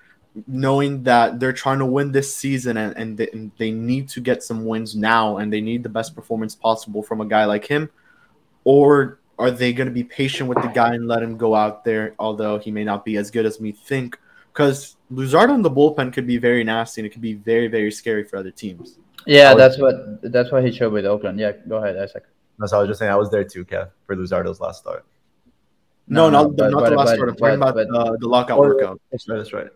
knowing that they're trying to win this season and and they, and they need to get some wins now, and they need the best performance possible from a guy like him, or are they going to be patient with the guy and let him go out there, although he may not be as good as we think? Because Luzardo in the bullpen could be very nasty and it could be very, very scary for other teams. Yeah, was- that's what that's what he showed with Oakland. Yeah, go ahead, Isaac. No, so I was just saying I was there too, Kev, for Luzardo's last start. No, No, not, but- not but- the last but- start. I'm talking but- about uh, the lockout Oh, workout. That's right. That's right.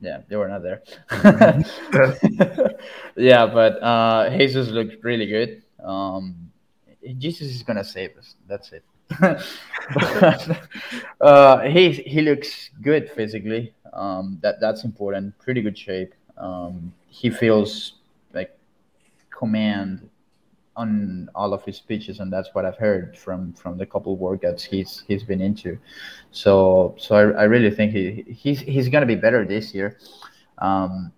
Yeah, they were not there. <laughs> <laughs> yeah, but uh, Jesus looked really good. Um, Jesus is gonna save us. That's it. But, <laughs> uh, he he looks good physically. Um, that that's important. Pretty good shape. Um, he feels like command on all of his pitches, and that's what I've heard from from the couple workouts he's he's been into. So so I, I really think he he's he's gonna be better this year. Um,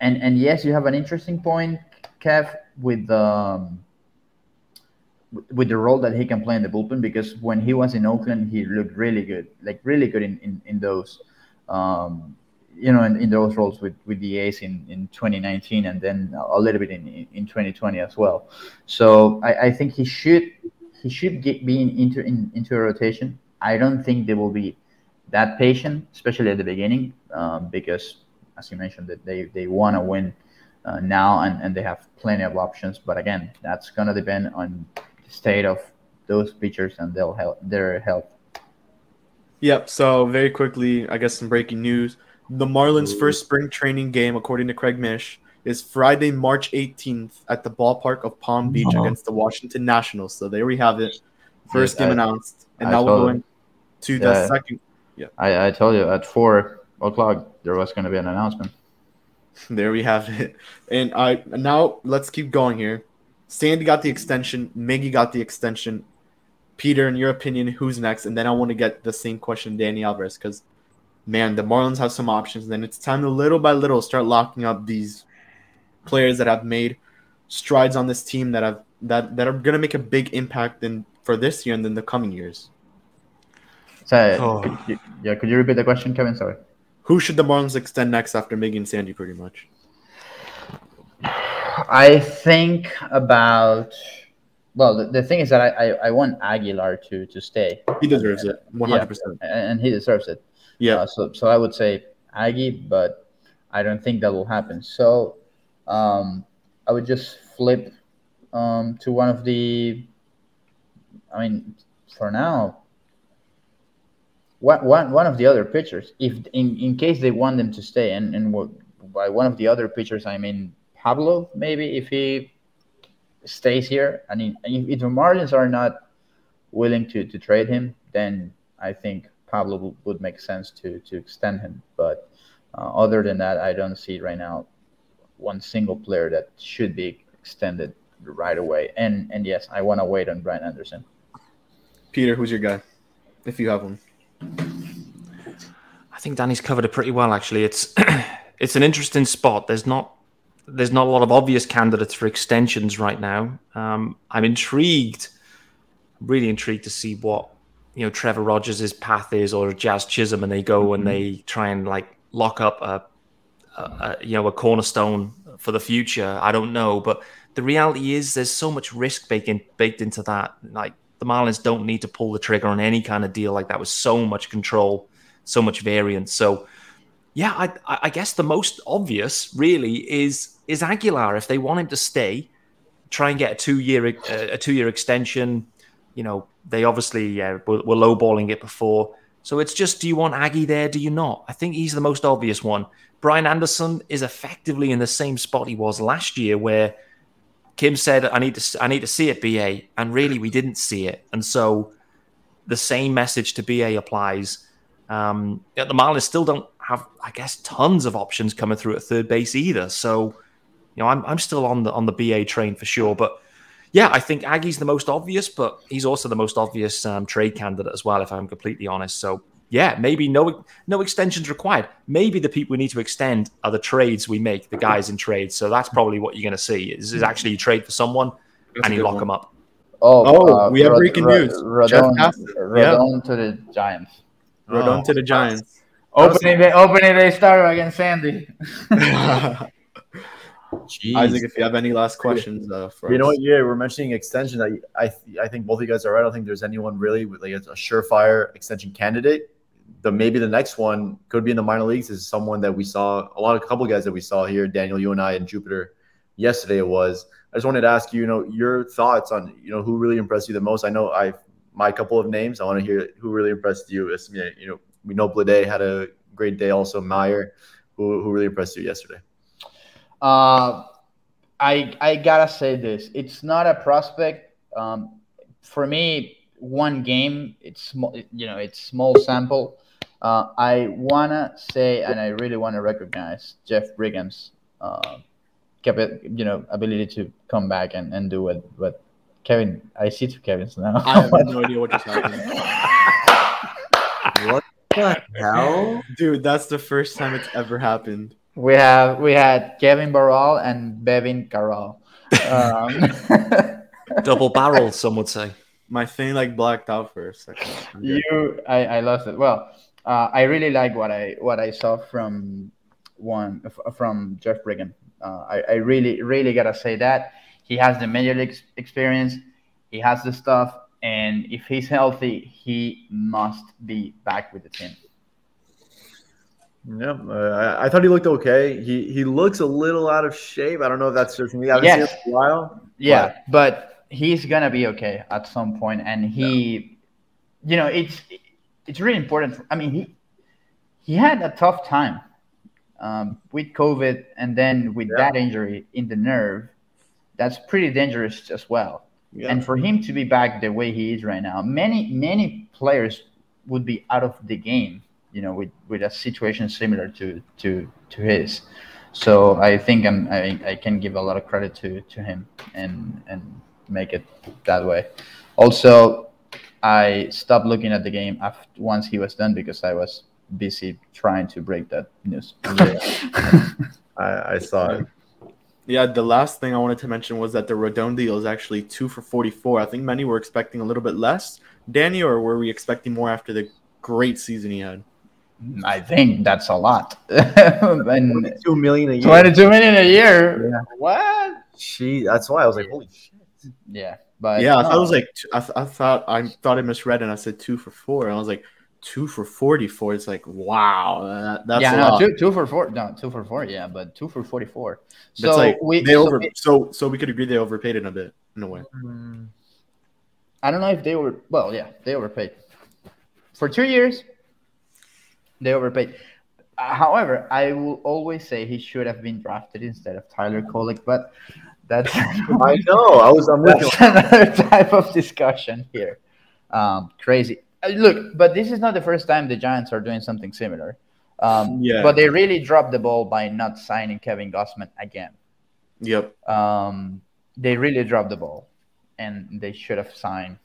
and and yes, you have an interesting point, Kev, with um, with the role that he can play in the bullpen because when he was in Oakland, he looked really good, like really good in in, in those. Um, you know, in, in those roles with, with the A's in, in 2019 and then a little bit in, in 2020 as well. So I, I think he should he should get be in, into in, into a rotation. I don't think they will be that patient, especially at the beginning, um, because as you mentioned, that they, they want to win uh, now and, and they have plenty of options. But again, that's gonna depend on the state of those pitchers and their health. Their health. Yep. So very quickly, I guess some breaking news: the Marlins' first spring training game, according to Craig Mish, is Friday, March 18th at the ballpark of Palm Beach Uh-huh. against the Washington Nationals. So there we have it. First Yes, game I- announced, and I now we're going to into the second. Yeah. I, I told you at four o'clock there was gonna be an announcement. <laughs> There we have it. And I now let's keep going here. Sandy got the extension. Miggy got the extension. Peter, in your opinion, who's next? And then I want to get the same question, Danny Alvarez, because man, the Marlins have some options. And then it's time to little by little start locking up these players that have made strides on this team that have that that are gonna make a big impact in for this year and then the coming years. So Oh. could you, yeah, could you repeat the question, Kevin? Sorry. Who should the Marlins extend next after Miggy and Sandy, pretty much? I think about. Well, the, the thing is that I, I, I want Aguilar to to stay. He deserves it, 100%. and he deserves it. Yeah. Uh, so so I would say Aggie, but I don't think that will happen. So um, I would just flip um, to one of the. I mean, for now, one, one, one of the other pitchers, if in, in case they want them to stay, and, and what, by one of the other pitchers, I mean Pablo, maybe if he stays here, I mean, if, if the Marlins are not willing to, to trade him, then I think Pablo would, would make sense to to extend him. But uh, other than that, I don't see right now one single player that should be extended right away. And and yes, I want to wait on Brian Anderson. Peter, who's your guy, if you have one? I think Danny's covered it pretty well. Actually, it's <clears throat> it's an interesting spot. There's not there's not a lot of obvious candidates for extensions right now. Um, I'm intrigued, really intrigued to see what you know Trevor Rogers' path is, or Jazz Chisholm, and they go and mm-hmm. they try and like lock up a, a, a you know a cornerstone for the future. I don't know, but the reality is there's so much risk baked in, baked into that. Like the Marlins don't need to pull the trigger on any kind of deal like that with so much control, so much variance. So yeah, I, I guess the most obvious really is is Aguilar. If they want him to stay, try and get a two year a two year extension. You know, they obviously yeah, were, were lowballing it before. So it's just, do you want Aggie there? Do you not? I think he's the most obvious one. Brian Anderson is effectively in the same spot he was last year, where Kim said, "I need to, I need to see it, BA," and really we didn't see it, and so the same message to BA applies. Um, the Marlins still don't have, I guess, tons of options coming through at third base either. So, you know, I'm I'm still on the on the BA train for sure, but yeah, I think Aggie's the most obvious, but he's also the most obvious um, trade candidate as well, if I'm completely honest. So yeah, maybe no no extensions required. Maybe the people we need to extend are the trades we make, the guys in trades. So that's probably what you're going to see is, is actually you trade for someone that's and you lock one. them up. Oh, oh uh, we have breaking news. Rodon, Rodon yeah. to the Giants. Rodon oh. to the Giants. Opening day, opening day starter against Sandy. <laughs> <laughs> Jeez. Isaac, if you have any last questions uh, for you us. know what? Yeah, we're mentioning extension. I, I, I think both of you guys are right. I don't think there's anyone really with like a, surefire extension candidate. The maybe the next one could be in the minor leagues is someone that we saw a lot of couple guys that we saw here. Daniel, you and I, and Jupiter yesterday. It was. I just wanted to ask you, you know, your thoughts on you know who really impressed you the most. I know I my couple of names. I want to hear who really impressed you. It's, you know, we know Bleday had a great day. Also, Meyer, who who really impressed you yesterday. Uh, I I gotta say this. It's not a prospect. Um, for me, one game. It's small. You know, it's small sample. Uh, I wanna say, and I really wanna recognize Jeff Brigham's, uh, you know, ability to come back and, and do what what Kevin. I see two Kevins now. I have no idea what just happened. <laughs> what the hell, dude? That's the first time it's ever happened. We have we had Kevin Barral and Bevin Carroll. Um, <laughs> Double barrel, some would say. My thing like blacked out for a second. You, I, I lost it. Well, uh, I really like what I what I saw from one from Jeff Brigham. Uh, I, I really really gotta say that he has the major league experience. He has the stuff, and if he's healthy, he must be back with the team. Yeah, uh, I, I, thought he looked okay. He he looks a little out of shape. I don't know if that's just me. I haven't yes. seen him in a while. Yeah, but. but he's gonna be okay at some point, and he, yeah. you know, it's it's really important. For, I mean, he he had a tough time um, with COVID, and then with yeah. that injury in the nerve, that's pretty dangerous as well. Yeah. And for him to be back the way he is right now, many many players would be out of the game you know, with, with a situation similar to to to his. So I think I'm, I, I can give a lot of credit to to him and and make it that way. Also, I stopped looking at the game after once he was done because I was busy trying to break that news. <laughs> Yeah. I, I saw it. Yeah, the last thing I wanted to mention was that the Rodon deal is actually two for 44. I think many were expecting a little bit less. Danny, or were we expecting more after the great season he had? I think that's a lot. <laughs> and 22 million a year. 22 million a year. Yeah. What? She. That's why I was like, holy shit. Yeah, but yeah, I was like I, th- I thought I thought I misread and I said two for four, and I was like two for 44. It's like, wow. Uh, that, that's yeah, a no, lot. two, two for four. No, two for four. Yeah, but two for forty-four. So like we they so over we- so so we could agree they overpaid it a bit in a way. I don't know if they were. Well, yeah, they overpaid for two years. They overpaid. Uh, however, I will always say he should have been drafted instead of Tyler Kolek, but that's <laughs> I know. <laughs> I was. I'm that's another type of discussion here. Um, crazy. Uh, Look, but this is not the first time the Giants are doing something similar. Um, Yeah. But they really dropped the ball by not signing Kevin Gausman again. Yep. Um, they really dropped the ball, and they should have signed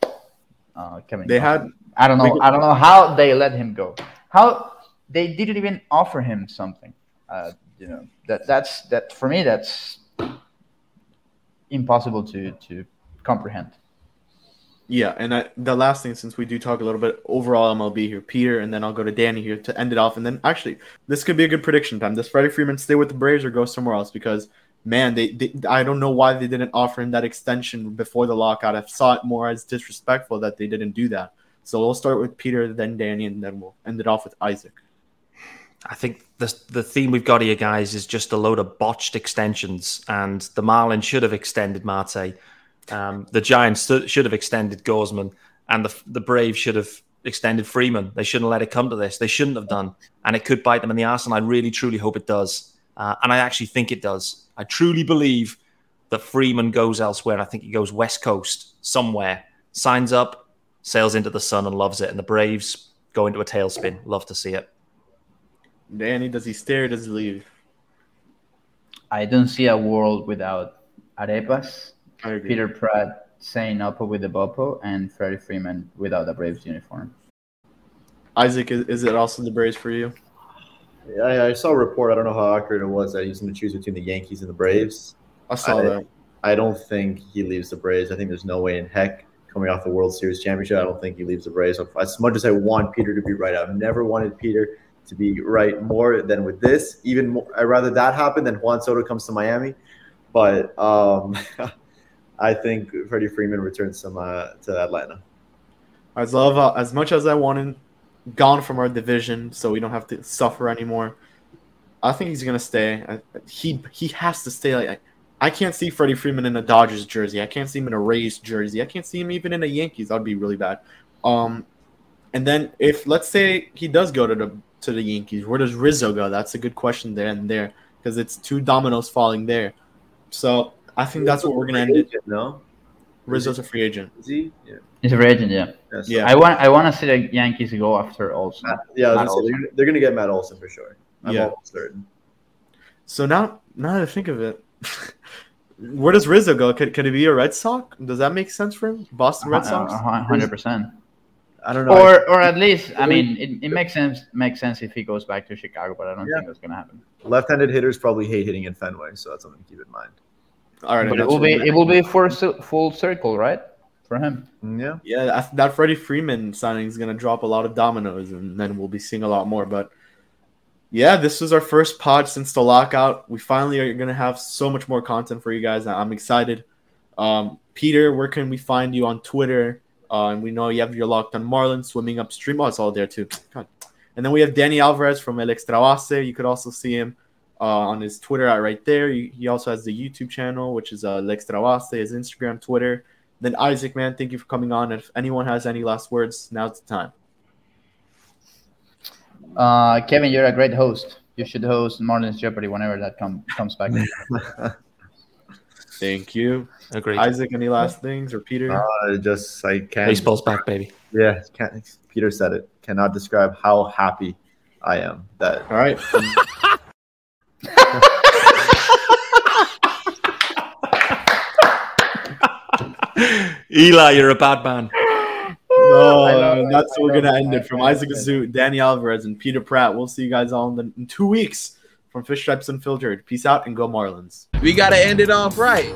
uh, Kevin. They Gausman. had- I don't know. I don't know how they let him go. How they didn't even offer him something. Uh, you know that that's that for me. That's impossible to to comprehend. Yeah, and I, the last thing, since we do talk a little bit overall MLB here, Peter, and then I'll go to Danny here to end it off. And then actually, this could be a good prediction time. Does Freddie Freeman stay with the Braves or go somewhere else? Because man, they, they I don't know why they didn't offer him that extension before the lockout. I saw it more as disrespectful that they didn't do that. So we'll start with Peter, then Danny, and then we'll end it off with Isaac. I think the the theme we've got here, guys, is just a load of botched extensions, and the Marlins should have extended Marte. Um, the Giants should have extended Gausman, and the the Braves should have extended Freeman. They shouldn't have let it come to this. They shouldn't have done, and it could bite them in the ass. And I really, truly hope it does. Uh, and I actually think it does. I truly believe that Freeman goes elsewhere. And I think he goes West Coast somewhere, signs up, sails into the sun, and loves it. And the Braves go into a tailspin. Love to see it. Danny, does he stay or does he leave? I don't see a world without Arepas, I agree. Peter Pratt saying up with the Bopo, and Freddie Freeman without a Braves uniform. Isaac, is, is it also the Braves for you? I, I saw a report. I don't know how accurate it was that he's going to choose between the Yankees and the Braves. I saw that. I don't think he leaves the Braves. I think there's no way in heck coming off the World Series championship. I don't think he leaves the Braves. As much as I want Peter to be right, I've never wanted Peter to be right more than with this. Even more, I'd rather that happen than Juan Soto comes to Miami. But um, <laughs> I think Freddie Freeman returns some uh, to Atlanta. As love uh, as much as I wanted gone from our division, so we don't have to suffer anymore. I think he's gonna stay. I, he he has to stay. Like I can't see Freddie Freeman in a Dodgers jersey. I can't see him in a Rays jersey. I can't see him even in a Yankees. That'd be really bad. Um, and then if let's say he does go to the to the Yankees, where does Rizzo go? That's a good question there and there because it's two dominoes falling there. So I think that's what we're gonna end it. No, Rizzo's a free agent. Is he? Yeah. He's a free agent, yeah. Yes. Yeah. I want I want to see the Yankees go after Olson. Yeah, Matt gonna say, they're, they're going to get Matt Olson for sure. I'm Yeah. almost certain. So now, now that I think of it, <laughs> where does Rizzo go? Could, could it be a Red Sox? Does that make sense for him? Boston Red uh, Sox? hundred percent. I don't know. Or or at least I mean it, it makes sense makes sense if he goes back to Chicago, but I don't Yeah. think that's gonna happen. Left-handed hitters probably hate hitting in Fenway, so that's something to keep in mind. All right, But it will be it will be full full circle, right? For him. Yeah. Yeah, that, that Freddie Freeman signing is going to drop a lot of dominoes, and then we'll be seeing a lot more. But yeah, this was our first pod since the lockout. We finally are going to have so much more content for you guys. I'm excited. Um, Peter, where can we find you on Twitter? Uh, and we know you have your locked on Marlin swimming upstream. Oh, it's all there too. God. And then we have Danny Alvarez from El Extravase. You could also see him uh, on his Twitter out right there. He he also has the YouTube channel, which is uh, El Extravase, his Instagram, Twitter. Then Isaac, man, thank you for coming on. If anyone has any last words, now's the time. Uh, Kevin, you're a great host. You should host Marlins Jeopardy whenever that come, comes back. <laughs> Thank you. Agreed. Isaac, any last things or Peter? Uh, just I can't. Baseball's back, baby. Yeah, can't, Peter said it. Cannot describe how happy I am that. All right. <laughs> Eli, you're a bad man. No, that's what we're gonna end it from Isaac Azu, Danny Alvarez, and Peter Pratt. We'll see you guys all in, the, in two weeks from Fish Stripes Unfiltered. Peace out and go Marlins. We gotta end it off right.